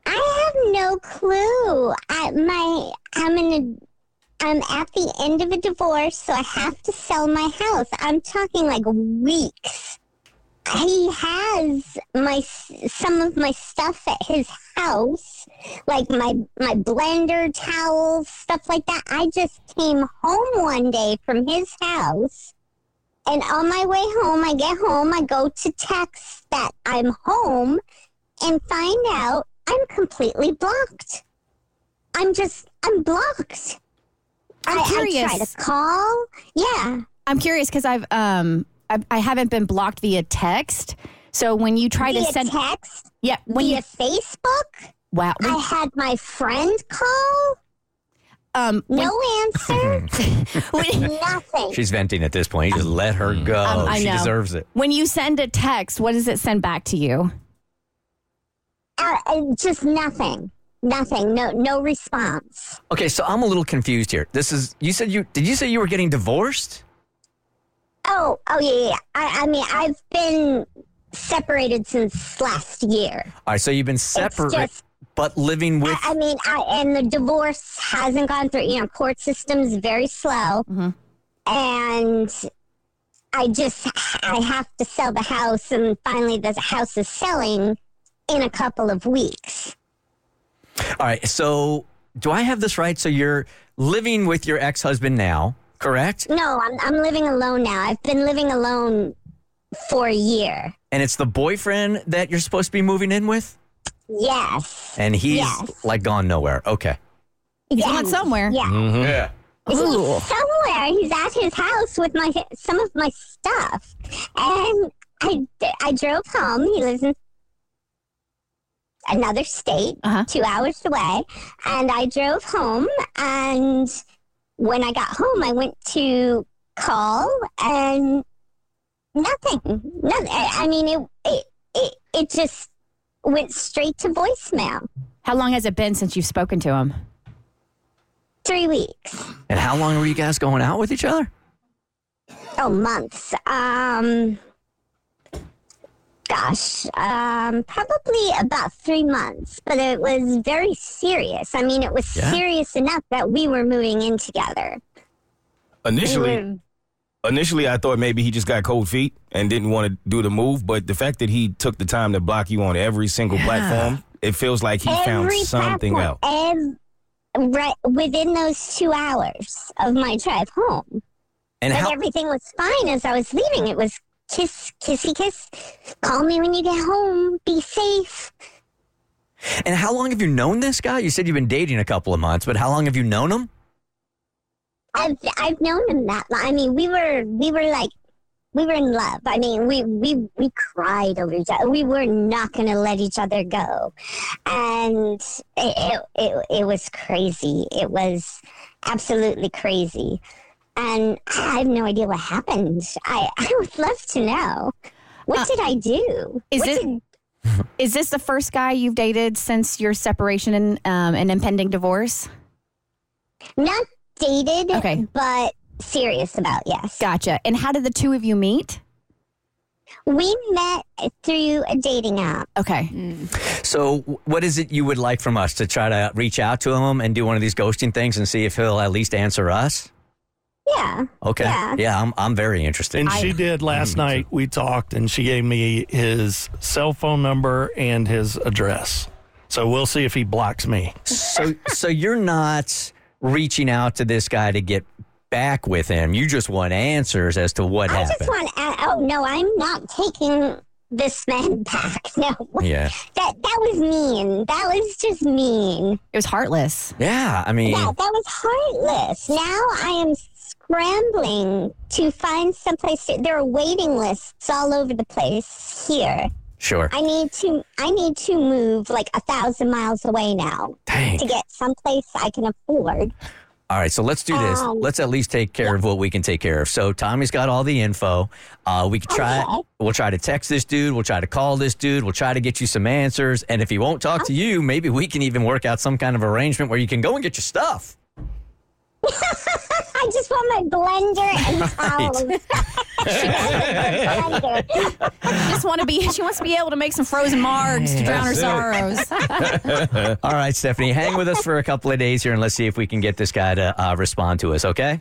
S9: I have no clue. I, my, I'm in a, I'm at the end of a divorce, so I have to sell my house. I'm talking like weeks. He has my some of my stuff at his house, like my my blender, towels, stuff like that. I just came home one day from his house, and on my way home, I get home, I go to text that I'm home, and find out I'm completely blocked. I'm just I'm blocked.
S4: I'm
S9: I,
S4: curious.
S9: I try to call. Yeah.
S4: I'm curious because I've um I, I haven't been blocked via text. So when you try
S9: via
S4: to send,
S9: text,
S4: yeah, when
S9: via
S4: you
S9: Facebook.
S4: wow, when-
S9: I had my friend call.
S4: um, when-
S9: No answer. Nothing.
S2: She's venting at this point. You just let her go.
S4: Um, I
S2: she
S4: know.
S2: deserves it.
S4: when you send a text, what does it send back to you?
S9: Uh, uh, just nothing. Nothing. No. No response.
S2: Okay, so I'm a little confused here. This is you said you did you say you were getting divorced?
S9: Oh. Oh yeah. yeah. I, I mean, I've been separated since last year.
S2: All right, so you've been separate,
S9: just-
S2: but living with.
S9: I, I mean, I, and the divorce hasn't gone through. You know, court system's very slow, mm-hmm. and I just I have to sell the house, and finally the house is selling in a couple of weeks.
S2: All right, so do I have this right? So you're living with your ex husband now, correct?
S9: No, I'm I'm living alone now. I've been living alone for a year.
S2: And it's the boyfriend that you're supposed to be moving in with,
S9: Yes.
S2: and he's
S9: Yes.
S2: like gone nowhere. Okay.
S4: He's
S9: Yeah.
S4: gone somewhere.
S9: Yeah. Mm-hmm.
S2: Yeah.
S9: He's somewhere. He's at his house with my some of my stuff, and I I drove home. He lives in another state,
S4: Uh-huh.
S9: two hours away, and I drove home. And when I got home, I went to call, and nothing. Nothing. I I mean, it it it, it just went straight to voicemail.
S4: How long has it been since you've spoken to him?
S9: Three weeks.
S2: And how long were you guys going out with each other?
S9: Oh, months. Um, gosh, um, probably about three months, but it was very serious. I mean, it was
S2: Yeah.
S9: serious enough that we were moving in together. We
S3: Initially,
S9: were-
S3: initially I thought maybe he just got cold feet and didn't want to do the move, but the fact that he took the time to block you on every single platform, it feels like he found
S9: every
S3: something else.
S9: platform, ev- right within those two hours of my drive home.
S2: And
S9: But
S2: how
S9: everything was fine as I was leaving. It was kiss, kissy kiss. Call me when you get home. Be safe.
S2: and how long have you known this guy? You said you've been dating a couple of months, but how long have you known him?
S9: I've I've known him that. long. I mean, we were we were like we were in love. I mean, we we we cried over each other. We were not going to let each other go, and it, it it it was crazy. It was absolutely crazy, and I have no idea what happened. I I would love to know. What
S4: Uh,
S9: did I do?
S4: is
S9: What
S4: it-
S9: did-
S4: Is this the first guy you've dated since your separation and um, an impending divorce?
S9: not dated?
S4: Okay.
S9: but serious about yes.
S4: Gotcha. And how did the two of you meet?
S9: We met through a dating app.
S4: Okay.
S2: So, what is it you would like from us to try to reach out to him and do one of these ghosting things and see if he'll at least answer us?
S9: Yeah.
S2: Okay.
S9: Yeah.
S2: I'm I'm very interested.
S10: And she did last night. We talked, and she gave me his cell phone number and his address. So we'll see if he blocks me.
S2: so so you're not reaching out to this guy to get back with him. You just want answers as to what
S9: I
S2: happened.
S9: just want. Uh, oh no, I'm not taking this man back. No.
S2: yeah.
S9: That that was mean. That was just mean.
S4: It was heartless.
S2: Yeah, I mean
S9: Yeah, that was heartless. Now I am scrambling to find someplace. To, there are waiting lists all over the place here.
S2: Sure.
S9: I need to. I need to move like a thousand miles away now
S2: Dang.
S9: to get someplace I can afford.
S2: All right, so let's do this.
S9: Um,
S2: let's at least take care of what we can take care of. So Tommy's got all the info. Uh, we can try.
S9: Okay.
S2: We'll try to text this dude. We'll try to call this dude. We'll try to get you some answers. And if he won't talk to you, maybe we can even work out some kind of arrangement where you can go and get your stuff.
S9: I just want my blender and towels. blender.
S4: Just want to be. She wants to be able to make some frozen margs to drown her sorrows.
S2: All right, Stephanie, hang with us for a couple of days here, and let's see if we can get this guy to uh, respond to us. Okay.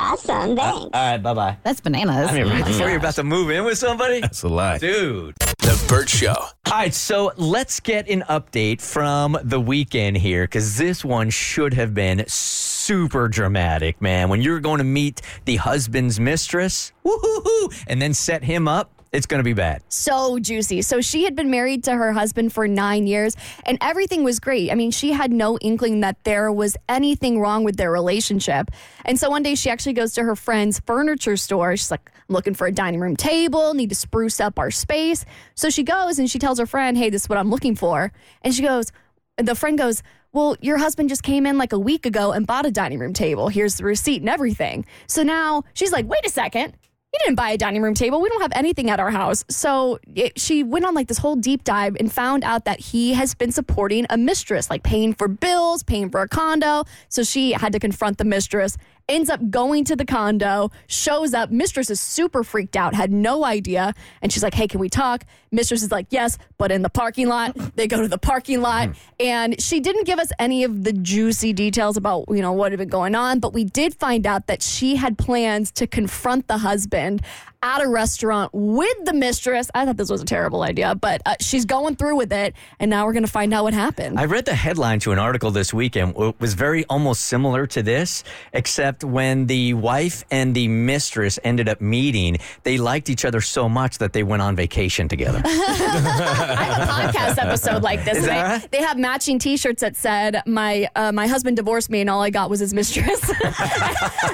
S9: Awesome, thanks.
S2: All right. Bye bye.
S4: That's bananas.
S2: I mean, right before you're about to move in with somebody,
S3: That's a lie.
S2: dude.
S5: The Bert Show.
S2: All right, so let's get an update from the weekend here because this one should have been super dramatic, man. When you're going to meet the husband's mistress, woo-hoo-hoo, and then set him up, it's going to be bad.
S7: so juicy. So she had been married to her husband for nine years and everything was great. I mean, she had no inkling that there was anything wrong with their relationship. And so one day she actually goes to her friend's furniture store. She's like, I'm looking for a dining room table, need to spruce up our space. So she goes and she tells her friend, Hey, this is what I'm looking for. And she goes, the friend goes, well, your husband just came in like a week ago and bought a dining room table. Here's the receipt and everything. So now she's like, wait a second. You didn't buy a dining room table. We don't have anything at our house. So it, she went on like this whole deep dive and found out that he has been supporting a mistress, like paying for bills, paying for a condo. So she had to confront the mistress, ends up going to the condo, shows up. Mistress is super freaked out, had no idea. And she's like, hey, can we talk? Mistress is like, yes, but in the parking lot. They go to the parking lot. Hmm. And she didn't give us any of the juicy details about, you know, what had been going on. But we did find out that she had plans to confront the husband at a restaurant with the mistress. I thought this was a terrible idea, but uh, she's going through with it. And now we're going to find out what happened.
S2: I read the headline to an article this weekend. It was very almost similar to this, except when the wife and the mistress ended up meeting, they liked each other so much that they went on vacation together.
S7: I have a podcast episode like this.
S2: Is
S7: and
S2: that
S7: they,
S2: right?
S7: they have matching T-shirts that said my uh, my husband divorced me and all I got was his mistress.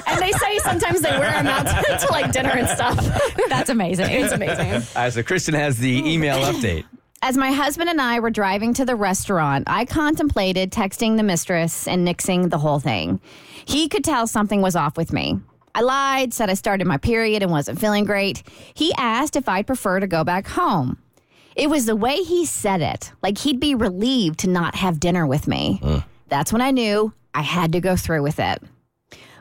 S7: and they say sometimes they wear them out to, to like dinner and stuff.
S4: That's amazing.
S7: It's amazing.
S2: All right, so Kristen has the email update.
S4: As my husband and I were driving to the restaurant, I contemplated texting the mistress and nixing the whole thing. He could tell something was off with me. I lied, said I started my period and wasn't feeling great. He asked if I'd prefer to go back home. It was the way he said it, like he'd be relieved to not have dinner with me. That's when I knew I had to go through with it.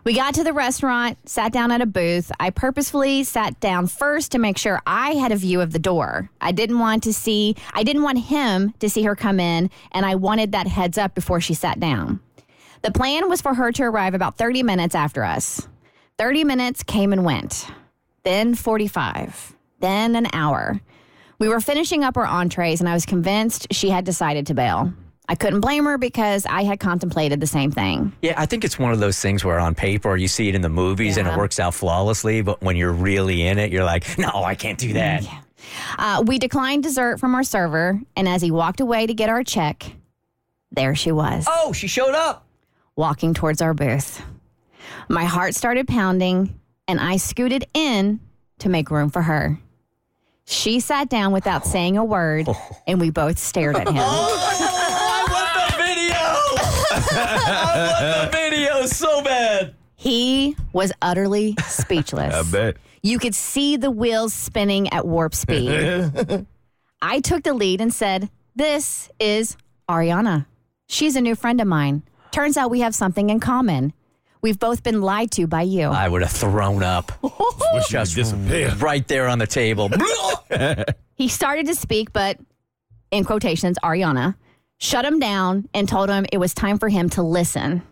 S4: We got to the restaurant, sat down at a booth. I purposefully sat down first to make sure I had a view of the door. I didn't want to see, I didn't want him to see her come in, and I wanted that heads up before she sat down. The plan was for her to arrive about 30 minutes after us. 30 minutes came and went, then 45, then an hour. We were finishing up our entrees, and I was convinced she had decided to bail. I couldn't blame her because I had contemplated the same thing.
S2: Yeah, I think it's one of those things where on paper you see it in the movies and it works out flawlessly, but when you're really in it, you're like, no, I can't do that.
S4: Uh, we declined dessert from our server, and as he walked away to get our check, there she was,
S2: Oh, she showed up.
S4: walking towards our booth. My heart started pounding, and I scooted in to make room for her. She sat down without saying a word, and we both stared at him.
S2: I want the video so bad.
S4: He was utterly speechless.
S3: I bet.
S4: You could see the wheels spinning at warp speed. I took the lead and said, This is Ariana. She's a new friend of mine. Turns out we have something in common. We've both been lied to by you.
S2: I would have thrown up
S3: Just disappear.
S2: right there on the table.
S4: He started to speak, but in quotations, Ariana shut him down and told him it was time for him to listen.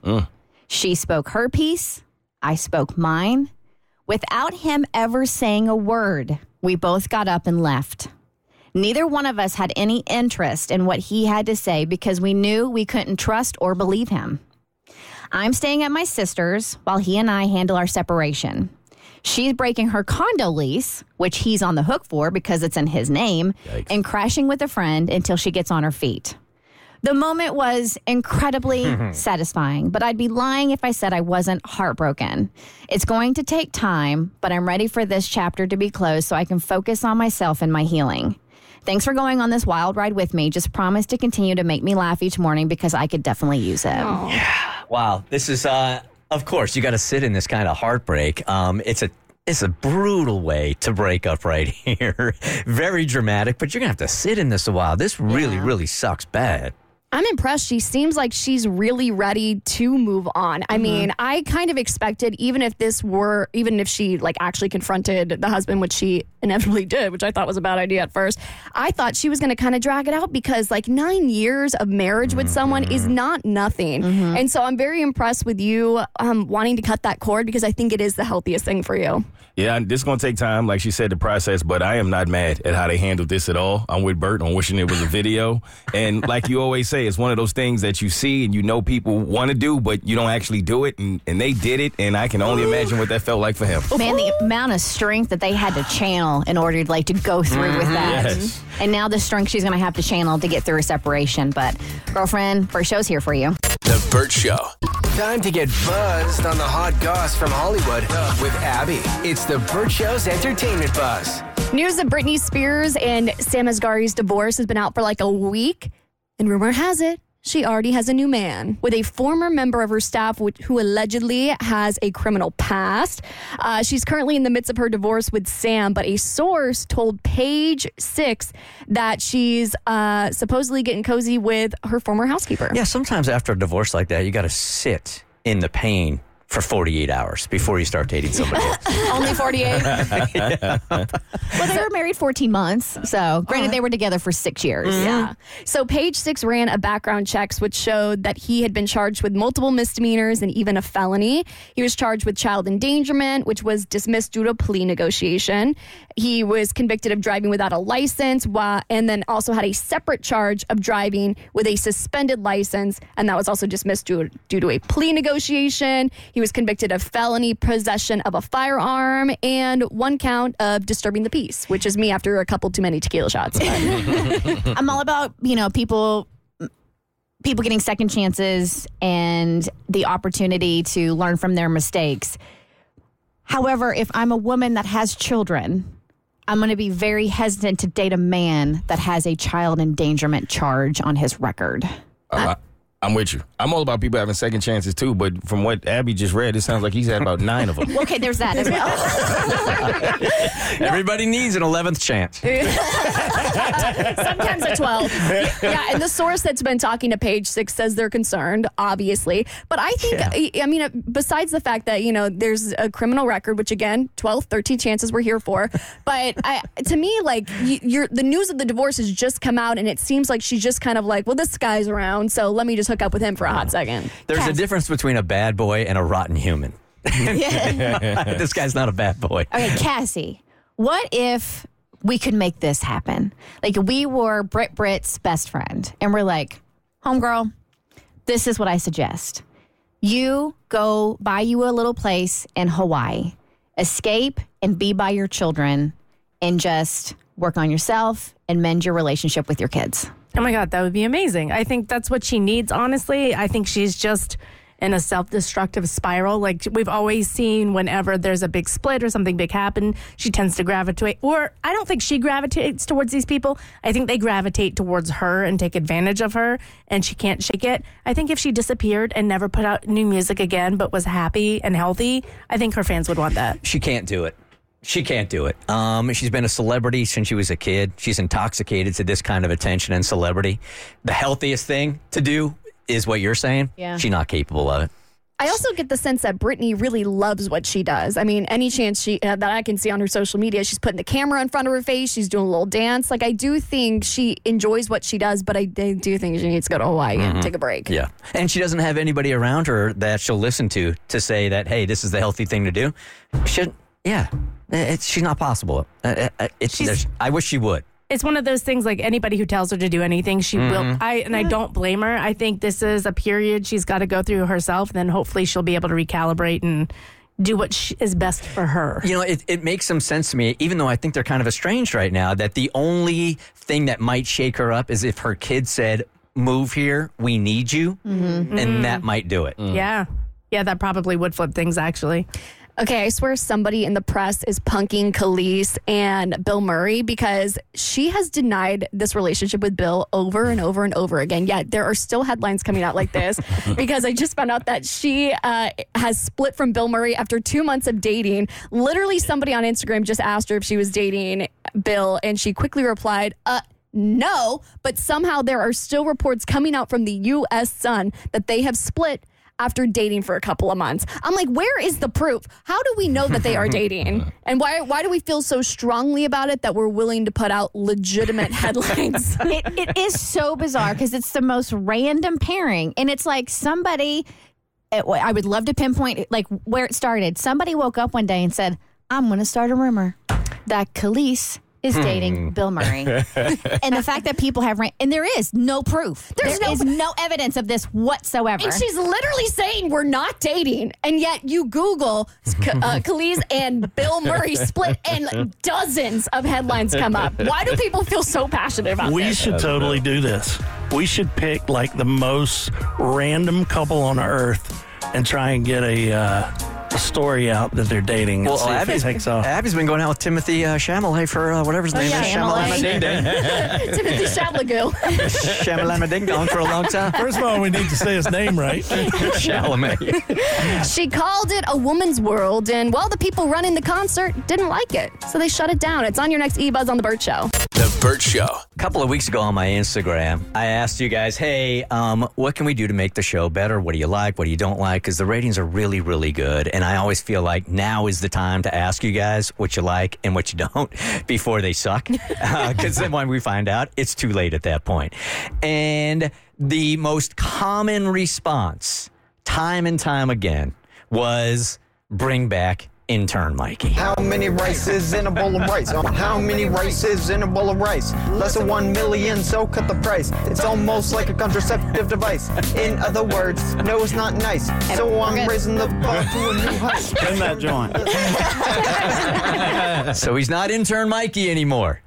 S4: She spoke her piece, I spoke mine. Without him ever saying a word, we both got up and left. Neither one of us had any interest in what he had to say because we knew we couldn't trust or believe him. I'm staying at my sister's while he and I handle our separation. She's breaking her condo lease, which he's on the hook for because it's in his name, and crashing with a friend until she gets on her feet. The moment was incredibly satisfying, but I'd be lying if I said I wasn't heartbroken. It's going to take time, but I'm ready for this chapter to be closed so I can focus on myself and my healing. Thanks for going on this wild ride with me. Just promise to continue to make me laugh each morning because I could definitely use it. Yeah.
S2: Wow, this is uh of course you got to sit in this kind of heartbreak. Um it's a it's a brutal way to break up right here. Very dramatic, but you're going to have to sit in this a while. This really really sucks bad.
S7: I'm impressed. She seems like she's really ready to move on. I mm-hmm. mean, I kind of expected, even if this were, even if she like actually confronted the husband, which she inevitably did, which I thought was a bad idea at first, I thought she was going to kind of drag it out because like nine years of marriage with someone is mm-hmm. not nothing. Mm-hmm. And so I'm very impressed with you um, wanting to cut that cord because I think it is the healthiest thing for you.
S3: Yeah, this is gonna take time, like she said, the process. But I am not mad at how they handled this at all. I'm with Bert. I'm wishing it was a video. And like you always say, it's one of those things that you see and you know people want to do, but you don't actually do it. And, and they did it, and I can only imagine what that felt like for him.
S4: Man, the amount of strength that they had to channel in order like to go through with mm-hmm. that.
S3: Yes.
S4: And now the strength she's going to have to channel to get through a separation. But girlfriend, first show's here for you.
S5: The Bert Show. Time to get buzzed on the hot goss from Hollywood with Abby. It's the Bert Show's entertainment buzz.
S7: News of Britney Spears and Sam Asghari's divorce has been out for like a week, and rumor has it she already has a new man with a former member of her staff who allegedly has a criminal past. Uh, she's currently in the midst of her divorce with Sam, but a source told Page Six that she's uh, supposedly getting cozy with her former housekeeper.
S2: Yeah, sometimes after a divorce like that, you got to sit in the pain for 48 hours before you start dating somebody else.
S7: Only 48.
S4: Well, they were married 14 months. So, granted, uh-huh. they were together for six years. Mm-hmm.
S7: Yeah. So Page Six ran a background checks which showed that he had been charged with multiple misdemeanors and even a felony. He was charged with child endangerment, which was dismissed due to plea negotiation. He was convicted of driving without a license, while, and then also had a separate charge of driving with a suspended license, and that was also dismissed due, due to a plea negotiation. He was convicted of felony possession of a firearm and one count of disturbing the peace, which is me after a couple too many tequila shots.
S4: I'm all about, you know, people people getting second chances and the opportunity to learn from their mistakes. However, if I'm a woman that has children, I'm going to be very hesitant to date a man that has a child endangerment charge on his record.
S3: Oh, I, I'm with you. I'm all about people having second chances too, but from what Abby just read, it sounds like he's had about nine of them.
S4: Okay, there's that as well.
S2: Everybody needs an 11th chance.
S7: Sometimes a 12. Yeah, and the source that's been talking to Page Six says they're concerned, obviously. But I think, I mean, uh, besides the fact that, you know, there's a criminal record, which again, 12, 13 chances we're here for. But I, to me, like, you, you're, the news of the divorce has just come out, and it seems like she's just kind of like, well, this guy's around, so let me just hook up with him for a hot second.
S2: There's a difference between a bad boy and a rotten human. this guy's not a bad boy.
S4: Okay, Cassie, what if we could make this happen? Like we were Brit Brit's best friend, and we're like, homegirl, this is what I suggest. You go buy you a little place in Hawaii, escape and be by your children, and just work on yourself and mend your relationship with your kids.
S6: Oh my God, that would be amazing. I think that's what she needs, honestly. I think she's just in a self destructive spiral. Like we've always seen whenever there's a big split or something big happen, she tends to gravitate. Or I don't think she gravitates towards these people. I think they gravitate towards her and take advantage of her, and she can't shake it. I think if she disappeared and never put out new music again, but was happy and healthy, I think her fans would want that.
S2: She can't do it. She can't do it. Um, she's been a celebrity since she was a kid. She's intoxicated to this kind of attention and celebrity. The healthiest thing to do is what you're saying.
S4: Yeah.
S2: She's not capable of it.
S7: I also get the sense that Britney really loves what she does. I mean, any chance she uh, that I can see on her social media, she's putting the camera in front of her face, she's doing a little dance. Like I do think she enjoys what she does, but I, I do think she needs to go to Hawaii and take a break.
S2: Yeah. And she doesn't have anybody around her that she'll listen to to say that, hey, this is the healthy thing to do. Should, yeah. It's, she's not possible. Uh, uh, It's,
S6: She's-
S2: I wish she would.
S6: it's one of those things like anybody who tells her to do anything she will i and i don't blame her i think this is a period she's got to go through herself then hopefully she'll be able to recalibrate and do what sh- is best for her
S2: You know, it, it makes some sense to me, even though I think they're kind of estranged right now, that the only thing that might shake her up is if her kid said, move here. We need you, and that might do it.
S6: Yeah. Yeah, that probably would flip things actually.
S7: Okay, I swear somebody in the press is punking Kelis and Bill Murray because she has denied this relationship with Bill over and over and over again. Yet there are still headlines coming out like this because I just found out that she uh, has split from Bill Murray after two months of dating. Literally, somebody on Instagram just asked her if she was dating Bill, and she quickly replied, uh, no, but somehow there are still reports coming out from the U.S. Sun that they have split after dating for a couple of months. I'm like, where is the proof? How do we know that they are dating? And why why do we feel so strongly about it that we're willing to put out legitimate headlines?
S4: it, it is so bizarre because it's the most random pairing, and it's like somebody. Eh, it, I would love to pinpoint like where it started. Somebody woke up one day and said, "I'm going to start a rumor that Kelis is dating Bill Murray," and the fact that people have ran- and there is no proof.
S7: There's
S4: There
S7: no-
S4: is no evidence of this whatsoever.
S7: And she's literally saying we're not dating, and yet you Google uh, Kelis and Bill Murray split, and dozens of headlines come up. Why do people feel so passionate about
S10: We
S7: this?
S10: We should totally do this. We should pick like the most random couple on earth and try and get a, uh, a story out that they're dating
S2: Well,
S10: see if
S2: Abby's,
S10: takes off.
S2: Abby's been going out with Timothy uh, Chalamet for uh, whatever his name
S7: yeah,
S2: is.
S7: Chalamet.
S2: Ding Ding.
S7: Timothy Chalamet.
S2: Chalamet Ding Dong for a long time.
S10: First of all, we need to say his name right.
S2: Chalamet.
S7: She called it a woman's world, and well, the people running the concert didn't like it, so they shut it down. It's on your next E Buzz on the Bert Show.
S5: The Bert Show.
S2: A couple of weeks ago on my Instagram, I asked you guys, hey, um, what can we do to make the show better? What do you like? What do you don't like? Because the ratings are really, really good. And I always feel like now is the time to ask you guys what you like and what you don't before they suck. Uh, because then when we find out, it's too late at that point. And the most common response, time and time again, was bring back intern Mikey.
S11: How many rices in a bowl of rice? Oh, How many rices in a bowl of rice? Less than one million, so cut the price. It's almost like a contraceptive device. In other words, no, it's not nice. So I'm raising the bar to a new height.
S10: Spin that joint.
S2: So he's not intern Mikey anymore.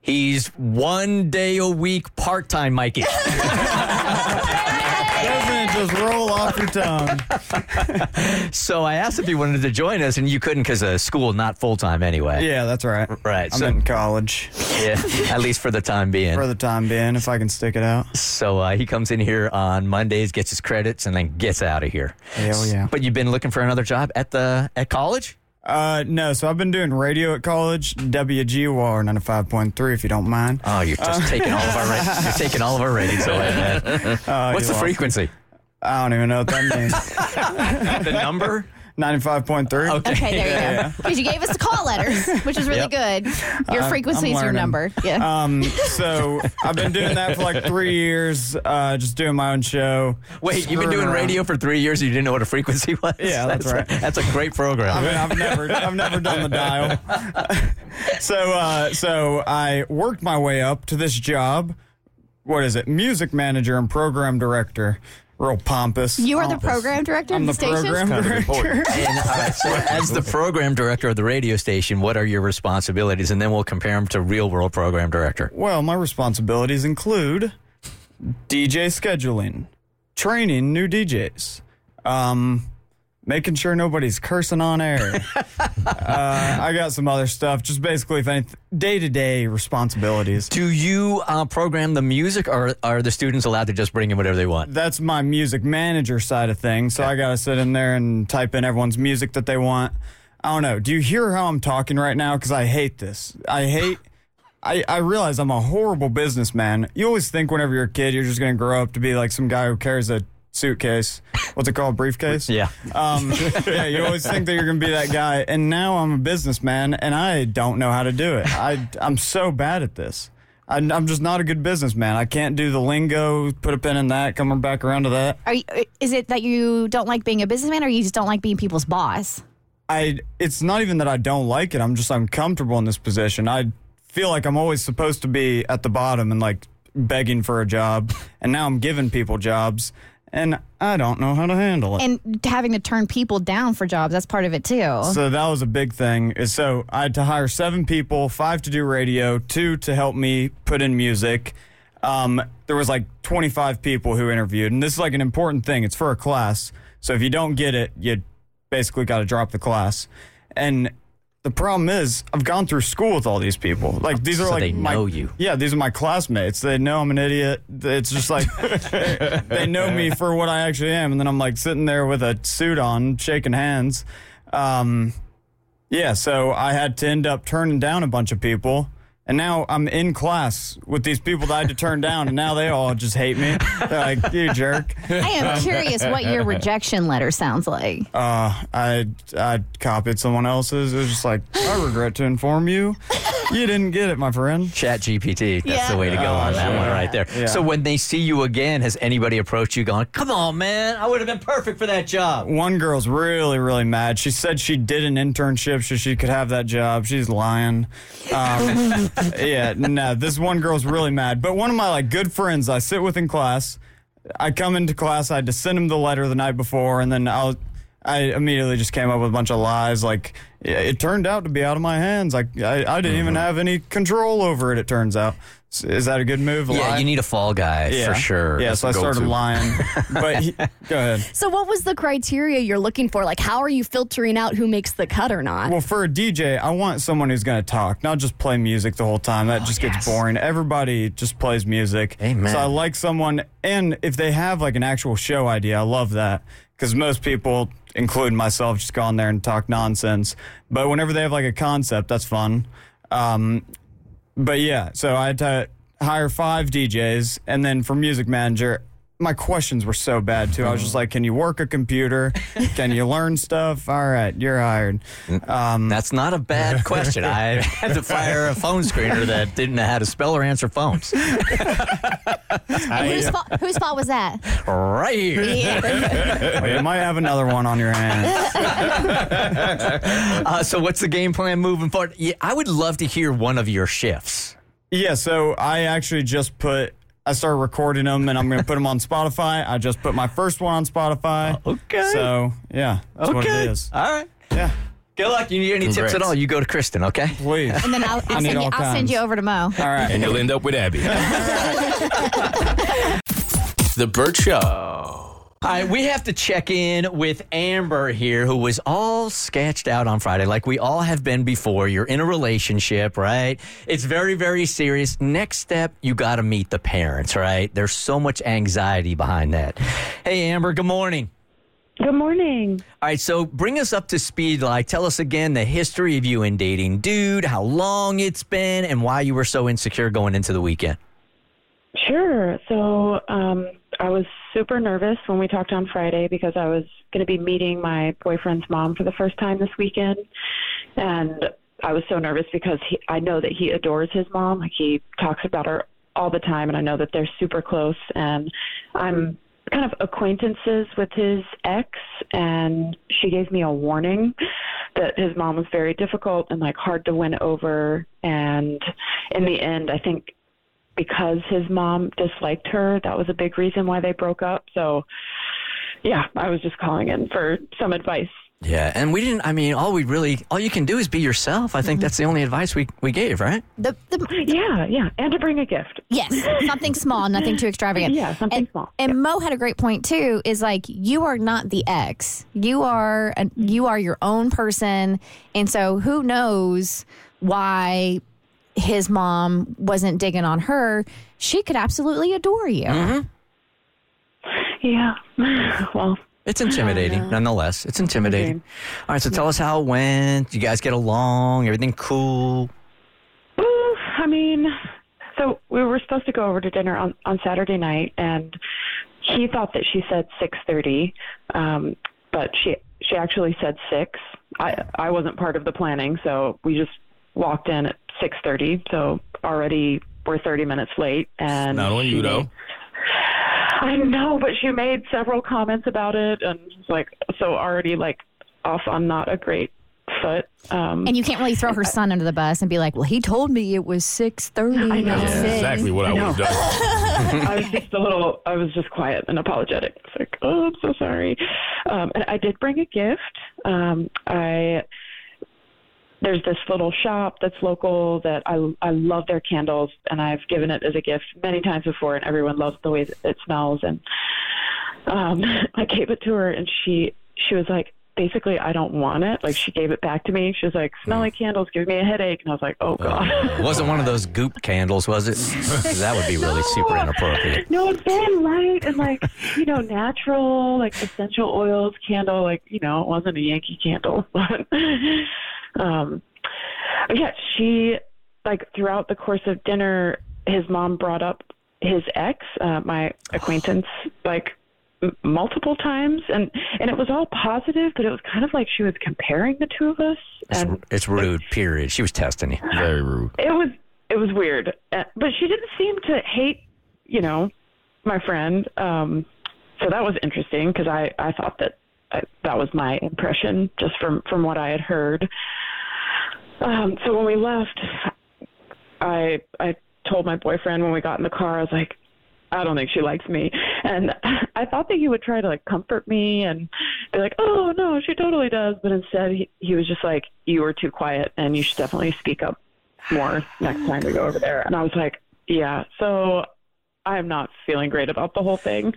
S2: He's one day a week part time Mikey.
S10: Doesn't it just roll off your tongue?
S2: so I asked if he wanted to join us, and you couldn't because of school, not full time anyway.
S12: Yeah, that's right.
S2: Right.
S12: I'm
S2: so,
S12: in college
S2: yeah, at least for the time being.
S12: for the time being, if I can stick it out.
S2: so uh, he comes in here on Mondays, gets his credits, and then gets out of here.
S12: Hell yeah.
S2: But you've been looking for another job at the at college?
S12: Uh, no, so I've been doing radio at college, WGWR 95.3, if you don't mind.
S2: Oh, you're just taking all of our ra- you're taking all of our ratings away, man.
S12: Uh,
S2: What's the frequency?
S12: I don't even know what that means.
S2: The number?
S12: 95.3.
S2: Okay.
S4: okay, there you go. Because you gave us the call letters, which is really
S2: Yep.
S4: good. Your frequency is your number. Yeah.
S12: Um, so I've been doing that for like three years, uh, just doing my own show.
S2: Wait, you've been doing
S12: around.
S2: radio for three years and you didn't know what a frequency was?
S12: Yeah, that's
S2: a-
S12: right.
S2: that's a great program.
S12: I mean, I've never, I've never done the dial. so, uh, so I worked my way up to this job. What is it? Music manager and program director. Real pompous.
S4: you are the program director
S12: I'm
S4: of
S12: the
S4: the station.
S12: program director.
S2: And, all right, so as the program director of the radio station, what are your responsibilities? And then we'll compare them to real world program director.
S12: Well, my responsibilities include DJ scheduling, training new DJs, um, making sure nobody's cursing on air. uh, I got some other stuff, just basically day to day responsibilities.
S2: Do you uh, program the music or are the students allowed to just bring in whatever they want?
S12: That's my music manager side of things. So I got to sit in there and type in everyone's music that they want. I don't know. Do you hear how I'm talking right now? Because I hate this. I hate. I, I realize I'm a horrible businessman. You always think whenever you're a kid, you're just going to grow up to be like some guy who carries a suitcase. What's it called? Briefcase?
S2: Yeah.
S12: Um, yeah, you always think that you're going to be that guy. And now I'm a businessman and I don't know how to do it. I, I'm so bad at this. I'm, I'm just not a good businessman. I can't do the lingo, put a pin in that, come back around to that.
S4: Are you, is it that you don't like being a businessman, or you just don't like being people's boss?
S12: I it's not even that I don't like it. I'm just uncomfortable in this position. I feel like I'm always supposed to be at the bottom and like begging for a job, and now I'm giving people jobs, and I don't know how to handle it.
S4: And having to turn people down for jobs, that's part of it too.
S12: so that was a big thing. So I had to hire seven people, five to do radio, two to help me put in music. Um, there was like 25 people who interviewed, and this is like an important thing. It's for a class, so if you don't get it, you basically got to drop the class. And the problem is, I've gone through school with all these people. Like these are
S2: So
S12: like
S2: they
S12: my,
S2: know you.
S12: Yeah, these are my classmates. They know I'm an idiot. It's just like they know me for what I actually am, and then I'm like sitting there with a suit on, shaking hands. Um, yeah, so I had to end up turning down a bunch of people. And now I'm in class with these people that I had to turn down, and now they all just hate me. They're like, "You jerk."
S4: I am curious what your rejection letter sounds like.
S12: Uh, I I copied someone else's. It was just like, I regret to inform you, you didn't get it, my friend.
S2: Chat GPT. That's
S4: Yeah.
S2: the way to go
S12: Oh,
S2: on that
S12: sure.
S2: one right there.
S12: Yeah.
S2: So when they see you again, has anybody approached you going, come on, man, I would have been perfect for that job?
S12: One girl's really, really mad. She said she did an internship so she could have that job. She's lying. Um, yeah, no, this one girl's really mad. But one of my like good friends I sit with in class, I come into class, I had to send him the letter the night before, and then I'll. I immediately just came up with a bunch of lies. Like it turned out to be out of my hands. Like I, I didn't even mm-hmm. have any control over it. It turns out. S- Is that a good move? A
S2: Yeah,
S12: lie?
S2: you need a fall guy
S12: yeah.
S2: for sure.
S12: Yeah,
S2: That's
S12: so I started
S2: go-to.
S12: lying. but he, go ahead.
S7: So, what was the criteria you're looking for? Like, how are you filtering out who makes the cut or not?
S12: Well, for a DJ, I want someone who's going to talk, not just play music the whole time. That just
S2: yes.
S12: gets boring. Everybody just plays music.
S2: Amen.
S12: So I like someone, and if they have like an actual show idea, I love that because most people, including myself, just go on there and talk nonsense. But whenever they have like a concept, that's fun. Um, but yeah, so I had to hire five DJs, and then for music manager, my questions were so bad too. I was just like, "Can you work a computer? Can you learn stuff? All right, you're hired." Um,
S2: That's not a bad question. I had to fire a phone screener that didn't know how to spell or answer phones.
S4: Whose, fault, whose fault was that?
S2: right here.
S12: well, you might have another one on your hands.
S2: Uh, so what's the game plan moving forward? Yeah, I would love to hear one of your shifts.
S12: Yeah, so I actually just put. I started recording them, and I'm going to put them on Spotify. I just put my first one on Spotify.
S2: Uh, okay.
S12: So yeah, that's what it is.
S2: All right.
S12: Yeah,
S2: Good luck. You need any tips at all? You go to Kristen, okay?
S12: please.
S4: And then I'll, I'll, send, you, I'll send you over to Mo.
S12: All right.
S3: And you'll end up with Abby.
S5: The Bert Show.
S2: All right, we have to check in with Amber here, who was all sketched out on Friday, like we all have been before. You're in a relationship, right? It's very, very serious. Next step, you got to meet the parents, right? There's so much anxiety behind that. Hey, Amber, good morning.
S13: Good morning.
S2: All right, so bring us up to speed. Like, tell us again the history of you and dating dude, how long it's been, and why you were so insecure going into the weekend.
S13: Sure. So um, I was super nervous when we talked on Friday because I was going to be meeting my boyfriend's mom for the first time this weekend, and I was so nervous because he, I know that he adores his mom. Like he talks about her all the time, and I know that they're super close. And I'm kind of acquaintances with his ex, and she gave me a warning that his mom was very difficult and like hard to win over. And in the end, I think because his mom disliked her. That was a big reason why they broke up. So, yeah, I was just calling in for some advice.
S2: Yeah, and we didn't. I mean, all we really, all you can do is be yourself. I think mm-hmm. that's the only advice we we gave, right?
S4: The, the,
S13: Yeah, yeah, and to bring a gift.
S4: yes, something small, nothing too extravagant.
S13: Yeah, something
S4: and,
S13: small.
S4: And Mo had a great point too. Is like you are not the ex. You are a, you are your own person, and so who knows why his mom wasn't digging on her? She could absolutely adore you.
S2: Mm-hmm.
S13: Yeah. well,
S2: It's intimidating, nonetheless. It's intimidating.
S13: Okay.
S2: All right, so tell us how it went. You guys get along? Everything cool?
S13: Ooh, I mean, so we were supposed to go over to dinner on on Saturday night, and he thought that she said six thirty, um, but she she actually said six. I I wasn't part of the planning, so we just walked in at six thirty. So already we're thirty minutes late, and
S3: Not on you, though.
S13: I know, but she made several comments about it, and like so already like off on not a great foot. Um,
S4: And you can't really throw her son under the bus and be like, "Well, he told me it was six thirty.
S13: I know.
S3: Yeah, exactly what I would have done.
S13: I was just a little, I was just quiet and apologetic. It's like, oh, I'm so sorry. Um, and I did bring a gift. Um, I there's this little shop that's local that I I love their candles, and I've given it as a gift many times before, and everyone loves the way it smells. And um, I gave it to her, and she she was like, basically, I don't want it. Like she gave it back to me. She was like, smelly candles give me a headache, and I was like, oh god.
S2: It wasn't one of those goop candles, was it? that would be really super inappropriate.
S13: No, it's very light and like you know natural, like essential oils candle. Like you know, it wasn't a Yankee candle, but um, yeah, she like throughout the course of dinner, his mom brought up his ex, uh, my acquaintance, like m- multiple times, and and it was all positive, but it was kind of like she was comparing the two of us, and
S2: It's rude, period. She was testing you.
S3: Very rude.
S13: it was it was weird. Uh, but she didn't seem to hate, you know, my friend. Um, so that was interesting because I I thought that I, that was my impression just from from what I had heard. Um, so when we left, I I told my boyfriend when we got in the car, I was like, I don't think she likes me, and I thought that he would try to like comfort me and be like, oh no, she totally does, but instead he, he was just like, you were too quiet, and you should definitely speak up more next time we go over there. And I was like, yeah, so I'm not feeling great about the whole thing.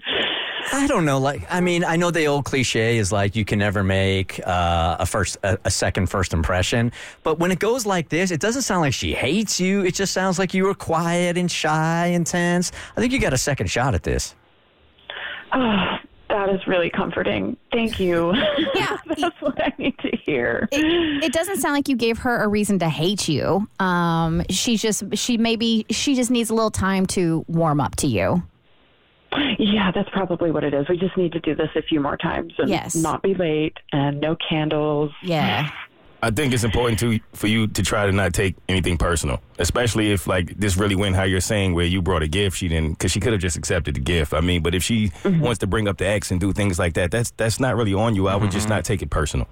S2: I don't know. Like, I mean, I know the old cliche is like you can never make uh, a first, a, a second first impression. But when it goes like this, it doesn't sound like she hates you. It just sounds like you were quiet and shy and tense. I think you got a second shot at this.
S13: Oh, that is really comforting. Thank you.
S4: Yeah.
S13: That's what I need to hear.
S4: It, it doesn't sound like you gave her a reason to hate you. Um, she just she maybe she just needs a little time to warm up to you.
S13: Yeah, that's probably what it is. We just need to do this a few more times and
S4: Yes.
S13: not be late and no candles.
S4: Yeah.
S3: I think it's important to for you to try to not take anything personal, especially if like this really went how you're saying, where you brought a gift, she didn't, because she could have just accepted the gift. I mean, but if she mm-hmm. wants to bring up the ex and do things like that, that's that's not really on you. I would just mm-hmm. not take it personal.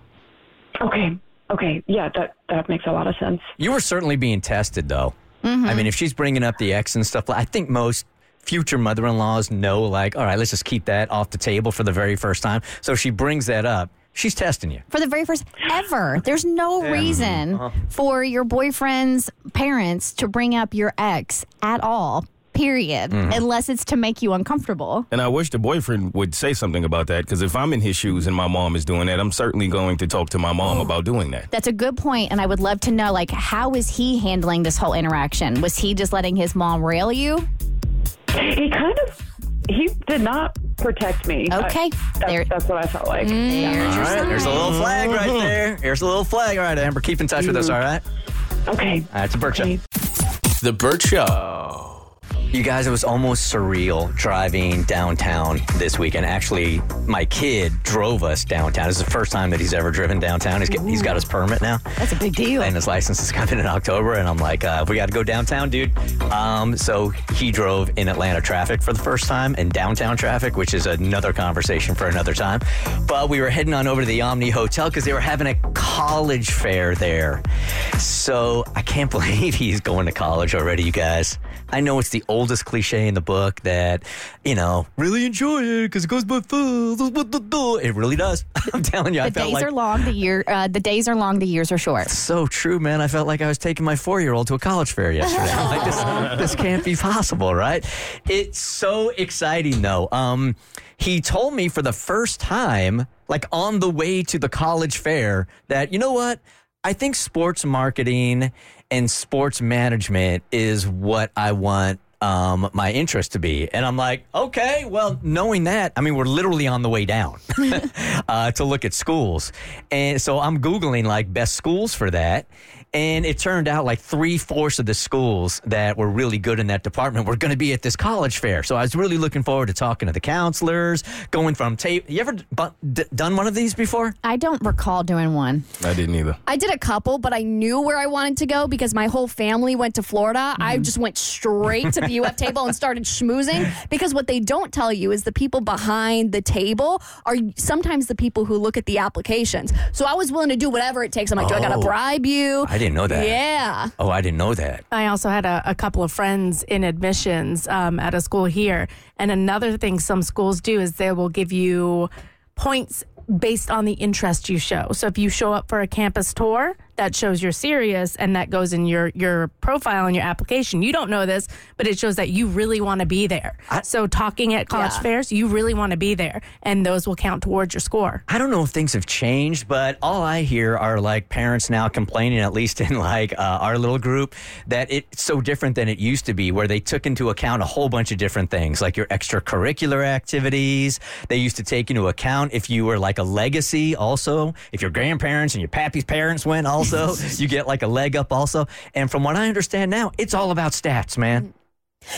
S13: Okay. Okay. Yeah, that that makes a lot of sense.
S2: You were certainly being tested, though. Mm-hmm. I mean, if she's bringing up the ex and stuff, I think most future mother-in-laws know, like, all right, let's just keep that off the table for the very first time. So she brings that up, she's testing you.
S4: For the very first ever. There's no uh-huh. reason for your boyfriend's parents to bring up your ex at all. Period. Mm-hmm. Unless it's to make you uncomfortable.
S3: And I wish the boyfriend would say something about that, because if I'm in his shoes and my mom is doing that, I'm certainly going to talk to my mom oh. about doing that.
S4: That's a good point, and I would love to know, like, how is he handling this whole interaction? Was he just letting his mom rail you?
S13: He kind of he did not protect me.
S4: Okay.
S13: I, that's, that's what I felt like.
S4: There's
S2: All
S4: your
S2: right, there's a little flag right mm-hmm. there. Here's a little flag. All right, Amber, keep in touch with us, mm. all right?
S13: Okay.
S2: All right, it's a Bert Show.
S5: The Bert Show.
S2: You guys, it was almost surreal driving downtown this weekend. Actually, my kid drove us downtown. This is the first time that he's ever driven downtown. He's, get, he's got his permit now.
S4: That's a big deal.
S2: And his license is coming in October. And I'm like, uh, we got to go downtown, dude. Um, so he drove in Atlanta traffic for the first time and downtown traffic, which is another conversation for another time. But we were heading on over to the Omni Hotel because they were having a college fair there. So I can't believe he's going to college already, you guys. I know it's the oldest cliche in the book that, you know, really enjoy it because it goes by fast. It really does. I'm telling you, I
S4: The
S2: felt
S4: days
S2: like
S4: are long. The year, uh, the days are long. The years are short.
S2: so true, man. I felt like I was taking my four year old to a college fair yesterday. Like, this, this can't be possible, right? It's so exciting, though. Um, he told me for the first time, like on the way to the college fair, that, you know what? I think sports marketing and sports management is what I want um, my interest to be. And I'm like, okay, well, knowing that, I mean, we're literally on the way down uh, to look at schools. And so I'm Googling like best schools for that. And it turned out like three fourths of the schools that were really good in that department were going to be at this college fair. So I was really looking forward to talking to the counselors, going from tape. You ever bu- d- done one of these before?
S4: I don't recall doing one.
S3: I didn't either.
S7: I did a couple, but I knew where I wanted to go because my whole family went to Florida. I
S2: Mm-hmm.
S7: just went straight to the UF table and started schmoozing because what they don't tell you is the people behind the table are sometimes the people who look at the applications. So I was willing to do whatever it takes. I'm like, do I got to
S2: Oh.
S7: bribe you?
S2: I didn't know that.
S7: Yeah.
S2: Oh, I didn't know that.
S6: I also had a, a couple of friends in admissions um, at a school here. And another thing some schools do is they will give you points based on the interest you show. So if you show up for a campus tour, that shows you're serious and that goes in your your profile and your application. You don't know this, but it shows that you really want to be there. so talking at college
S2: Yeah.
S6: fairs, you really want to be there, and those will count towards your score.
S2: I don't know if things have changed, but all I hear are like parents now complaining, at least in like uh, our little group, that it's so different than it used to be, where they took into account a whole bunch of different things, like your extracurricular activities. They used to take into account if you were like a legacy, also, if your grandparents and your pappy's parents went, also, you get like a leg up, also. And from what I understand now, it's all about stats, man.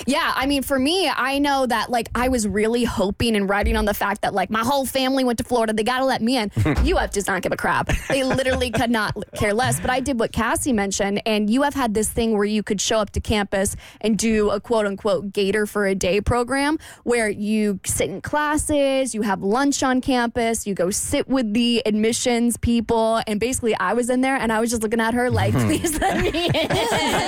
S7: Yeah, I mean, for me, I know that like I was really hoping and riding on the fact that like my whole family went to Florida. They got to let me in. UF does not give a crap. They literally could not care less. But I did what Cassie mentioned, and UF had this thing where you could show up to campus and do a quote unquote Gator for a day program where you sit in classes, you have lunch on campus, you go sit with the admissions people, and basically I was in there and I was just looking at her like, please let me in. and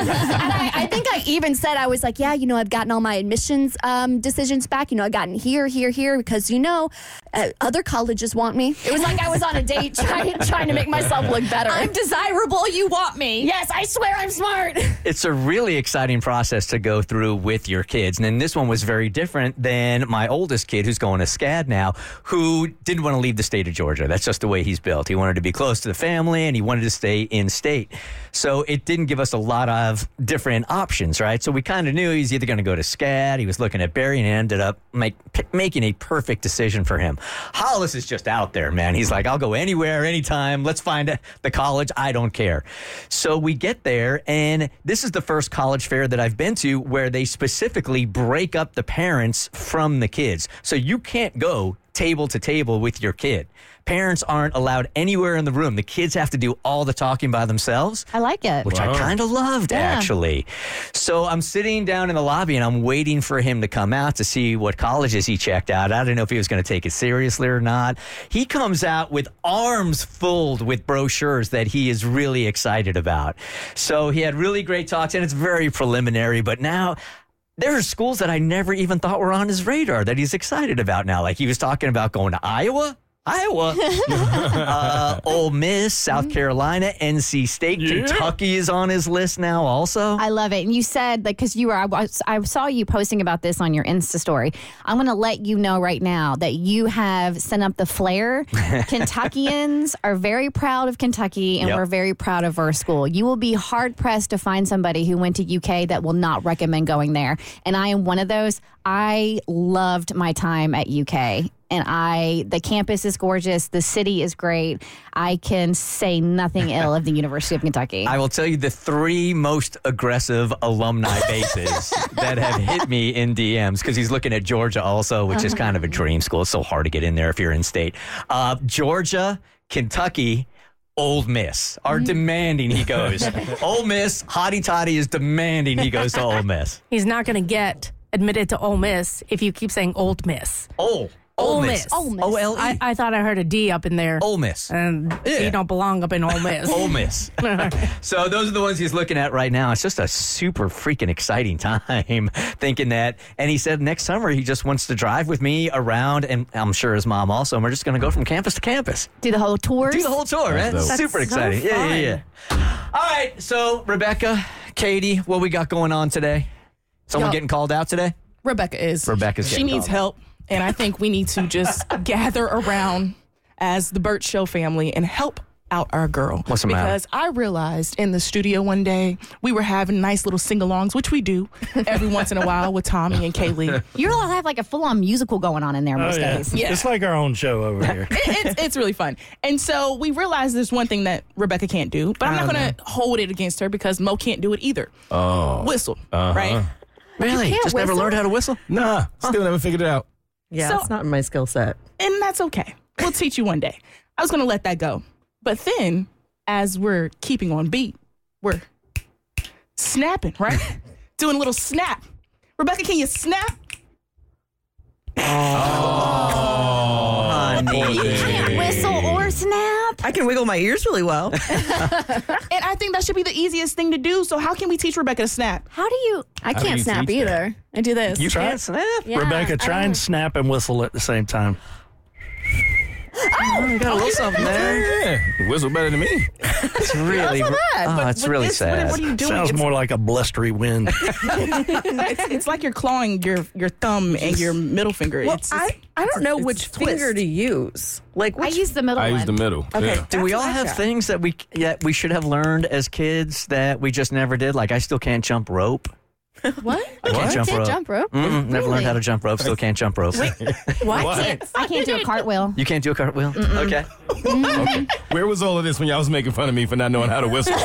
S7: I, I think I even said I was like, yeah, you know, I've gotten all my admissions um, decisions back. You know, I've gotten here, here, here because you know, uh, other colleges want me. It was like I was on a date trying, trying to make myself look better.
S4: I'm desirable. You want me.
S7: Yes, I swear I'm smart.
S2: it's a really exciting process to go through with your kids. And then this one was very different than my oldest kid, who's going to SCAD now, who didn't want to leave the state of Georgia. That's just the way he's built. He wanted to be close to the family and he wanted to stay in state. So it didn't give us a lot of different options, right? So we kind of knew he's either going to go to SCAD, he was looking at Berry, and ended up make, p- making a perfect decision for him. Hollis is just out there, man. He's like, I'll go anywhere, anytime. Let's find the college. I don't care. So we get there, and this is the first college fair that I've been to where they specifically break up the parents from the kids. So you can't go table to table with your kid. Parents aren't allowed anywhere in the room. The kids have to do all the talking by themselves
S4: I like it.
S2: which I kind of loved
S4: Yeah.
S2: actually. So I'm sitting down in the lobby and I'm waiting for him to come out to see what colleges he checked out. I didn't know if he was going to take it seriously or not. He comes out with arms filled with brochures that he is really excited about. So he had really great talks and it's very preliminary, but now there are schools that I never even thought were on his radar that he's excited about now. Like he was talking about going to Iowa. Iowa, uh, Ole Miss, South Carolina, NC State, Kentucky is on his list now. Also,
S4: I love it. And you said like because you were I, was, I saw you posting about this on your Insta story. I'm going to let you know right now that you have sent up the flare. Kentuckians are very proud of Kentucky, and
S2: Yep.
S4: we're very proud of our school. You will be hard pressed to find somebody who went to UK that will not recommend going there. And I am one of those. I loved my time at UK. And I, the campus is gorgeous. The city is great. I can say nothing ill of the University of Kentucky.
S2: I will tell you the three most aggressive alumni bases that have hit me in DMs because he's looking at Georgia also, which is kind of a dream school. It's so hard to get in there if you're in state. Uh, Georgia, Kentucky. Old Miss are demanding he goes. Old Miss, Hottie Toddy is demanding he goes to Old Miss.
S6: He's not going to get admitted to Ole Miss if you keep saying Old Miss.
S2: Oh,
S6: Ole
S2: Ole
S6: Miss.
S2: Ole Miss. O-L-E.
S6: I, I thought I heard a D up in there.
S2: Ole Miss.
S6: And
S2: Yeah.
S6: you don't belong up in Ole Miss.
S2: Ole Miss. so those are the ones he's looking at right now. It's just a super freaking exciting time thinking that. And he said next summer he just wants to drive with me around, and I'm sure his mom also. And we're just going to go from campus to campus.
S4: Do the whole tour.
S2: Do the whole tour, man.
S4: That's.
S2: Super
S4: so
S2: exciting. yeah, yeah, yeah. All right. So Rebecca, Katie, what we got going on today? Someone getting called out today?
S14: Rebecca is.
S2: Rebecca's
S14: She
S2: getting
S14: needs
S2: called.
S14: help, and I think we need to just gather around as the Bert Show family and help out our girl.
S2: What's the matter?
S14: Because I realized in the studio one day we were having nice little sing-alongs, which we do every once in a while with Tommy and Kaylee.
S4: You all have like a full on musical going on in there most days.
S14: Yeah.
S10: It's like our own show over here.
S14: It- it's, it's really fun. And so we realized there's one thing that Rebecca can't do, but I'm not going to hold it against her because Mo can't do it either.
S3: Oh.
S14: Whistle,
S3: Uh-huh.
S14: right?
S2: Really?
S14: can't
S2: Just never learned how to whistle?
S3: Nah, still never figured it out.
S15: Yeah,
S14: So-
S15: it's not in my skill set.
S14: and that's okay. We'll teach you one day. I was gonna let that go, but then as we're keeping on beat, we're snapping, right? Doing a little snap. Rebecca, can you snap?
S2: Oh, Honey.
S4: Can't snap.
S15: I can wiggle my ears really well.
S14: And I think that should be the easiest thing to do. So how can we teach Rebecca to snap?
S4: How do you?
S7: I
S3: How do
S7: can't
S3: you
S7: snap
S3: teach that?
S7: either. I do this.
S2: You can't snap?
S7: Yeah,
S10: Rebecca,
S7: I
S10: try
S7: don't-
S10: and snap and whistle at the same time.
S2: Oh, you got a oh, little something there.
S3: Yeah, whistle better than me.
S2: It's really,
S14: bad,
S2: oh,
S14: but
S2: it's
S14: with
S2: really
S14: this,
S2: sad.
S14: What, are you doing?
S10: Sounds
S14: It's-
S10: more like a blustery wind.
S14: it's, it's like you're clawing your, your thumb and your middle finger.
S15: Well,
S14: it's,
S15: I, I don't know
S14: it's
S15: which
S14: twist.
S15: finger to use. Like,
S4: I
S15: which,
S4: use the middle
S3: I
S4: one.
S3: use the middle.
S15: Okay.
S3: Yeah.
S2: Do we
S15: That's
S2: all
S15: what I
S2: have
S15: got.
S2: things that we that we should have learned as kids that we just never did? Like I still can't jump rope.
S4: What?
S2: I can't jump
S7: Can't
S2: rope.
S7: jump rope.
S2: Mm-mm, Never learned how to jump rope. Still can't jump rope.
S4: What? I can't do a cartwheel.
S2: You can't do a cartwheel. Okay.
S3: Okay. Where was all of this when y'all was making fun of me for not knowing how to whistle?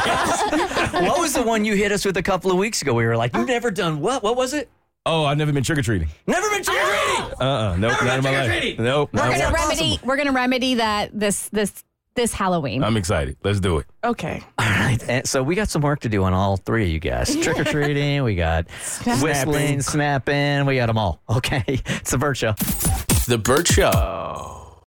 S2: what was the one you hit us with a couple of weeks ago? We were like, "You've never done what? What was it?
S3: Oh, I've never been trick or treating.
S2: Never been trick or treating."
S3: Uh uh Nope,
S2: Never
S3: not in my life. Nope.
S4: We're gonna
S3: once.
S4: remedy. We're gonna remedy that this this this Halloween.
S3: I'm excited. Let's do it.
S14: okay.
S2: All right. And so we got some work to do on all three of you guys. Trick or treating. We got whistling, snapping. We got them all. Okay. It's the Bert Show.
S5: The Bert Show.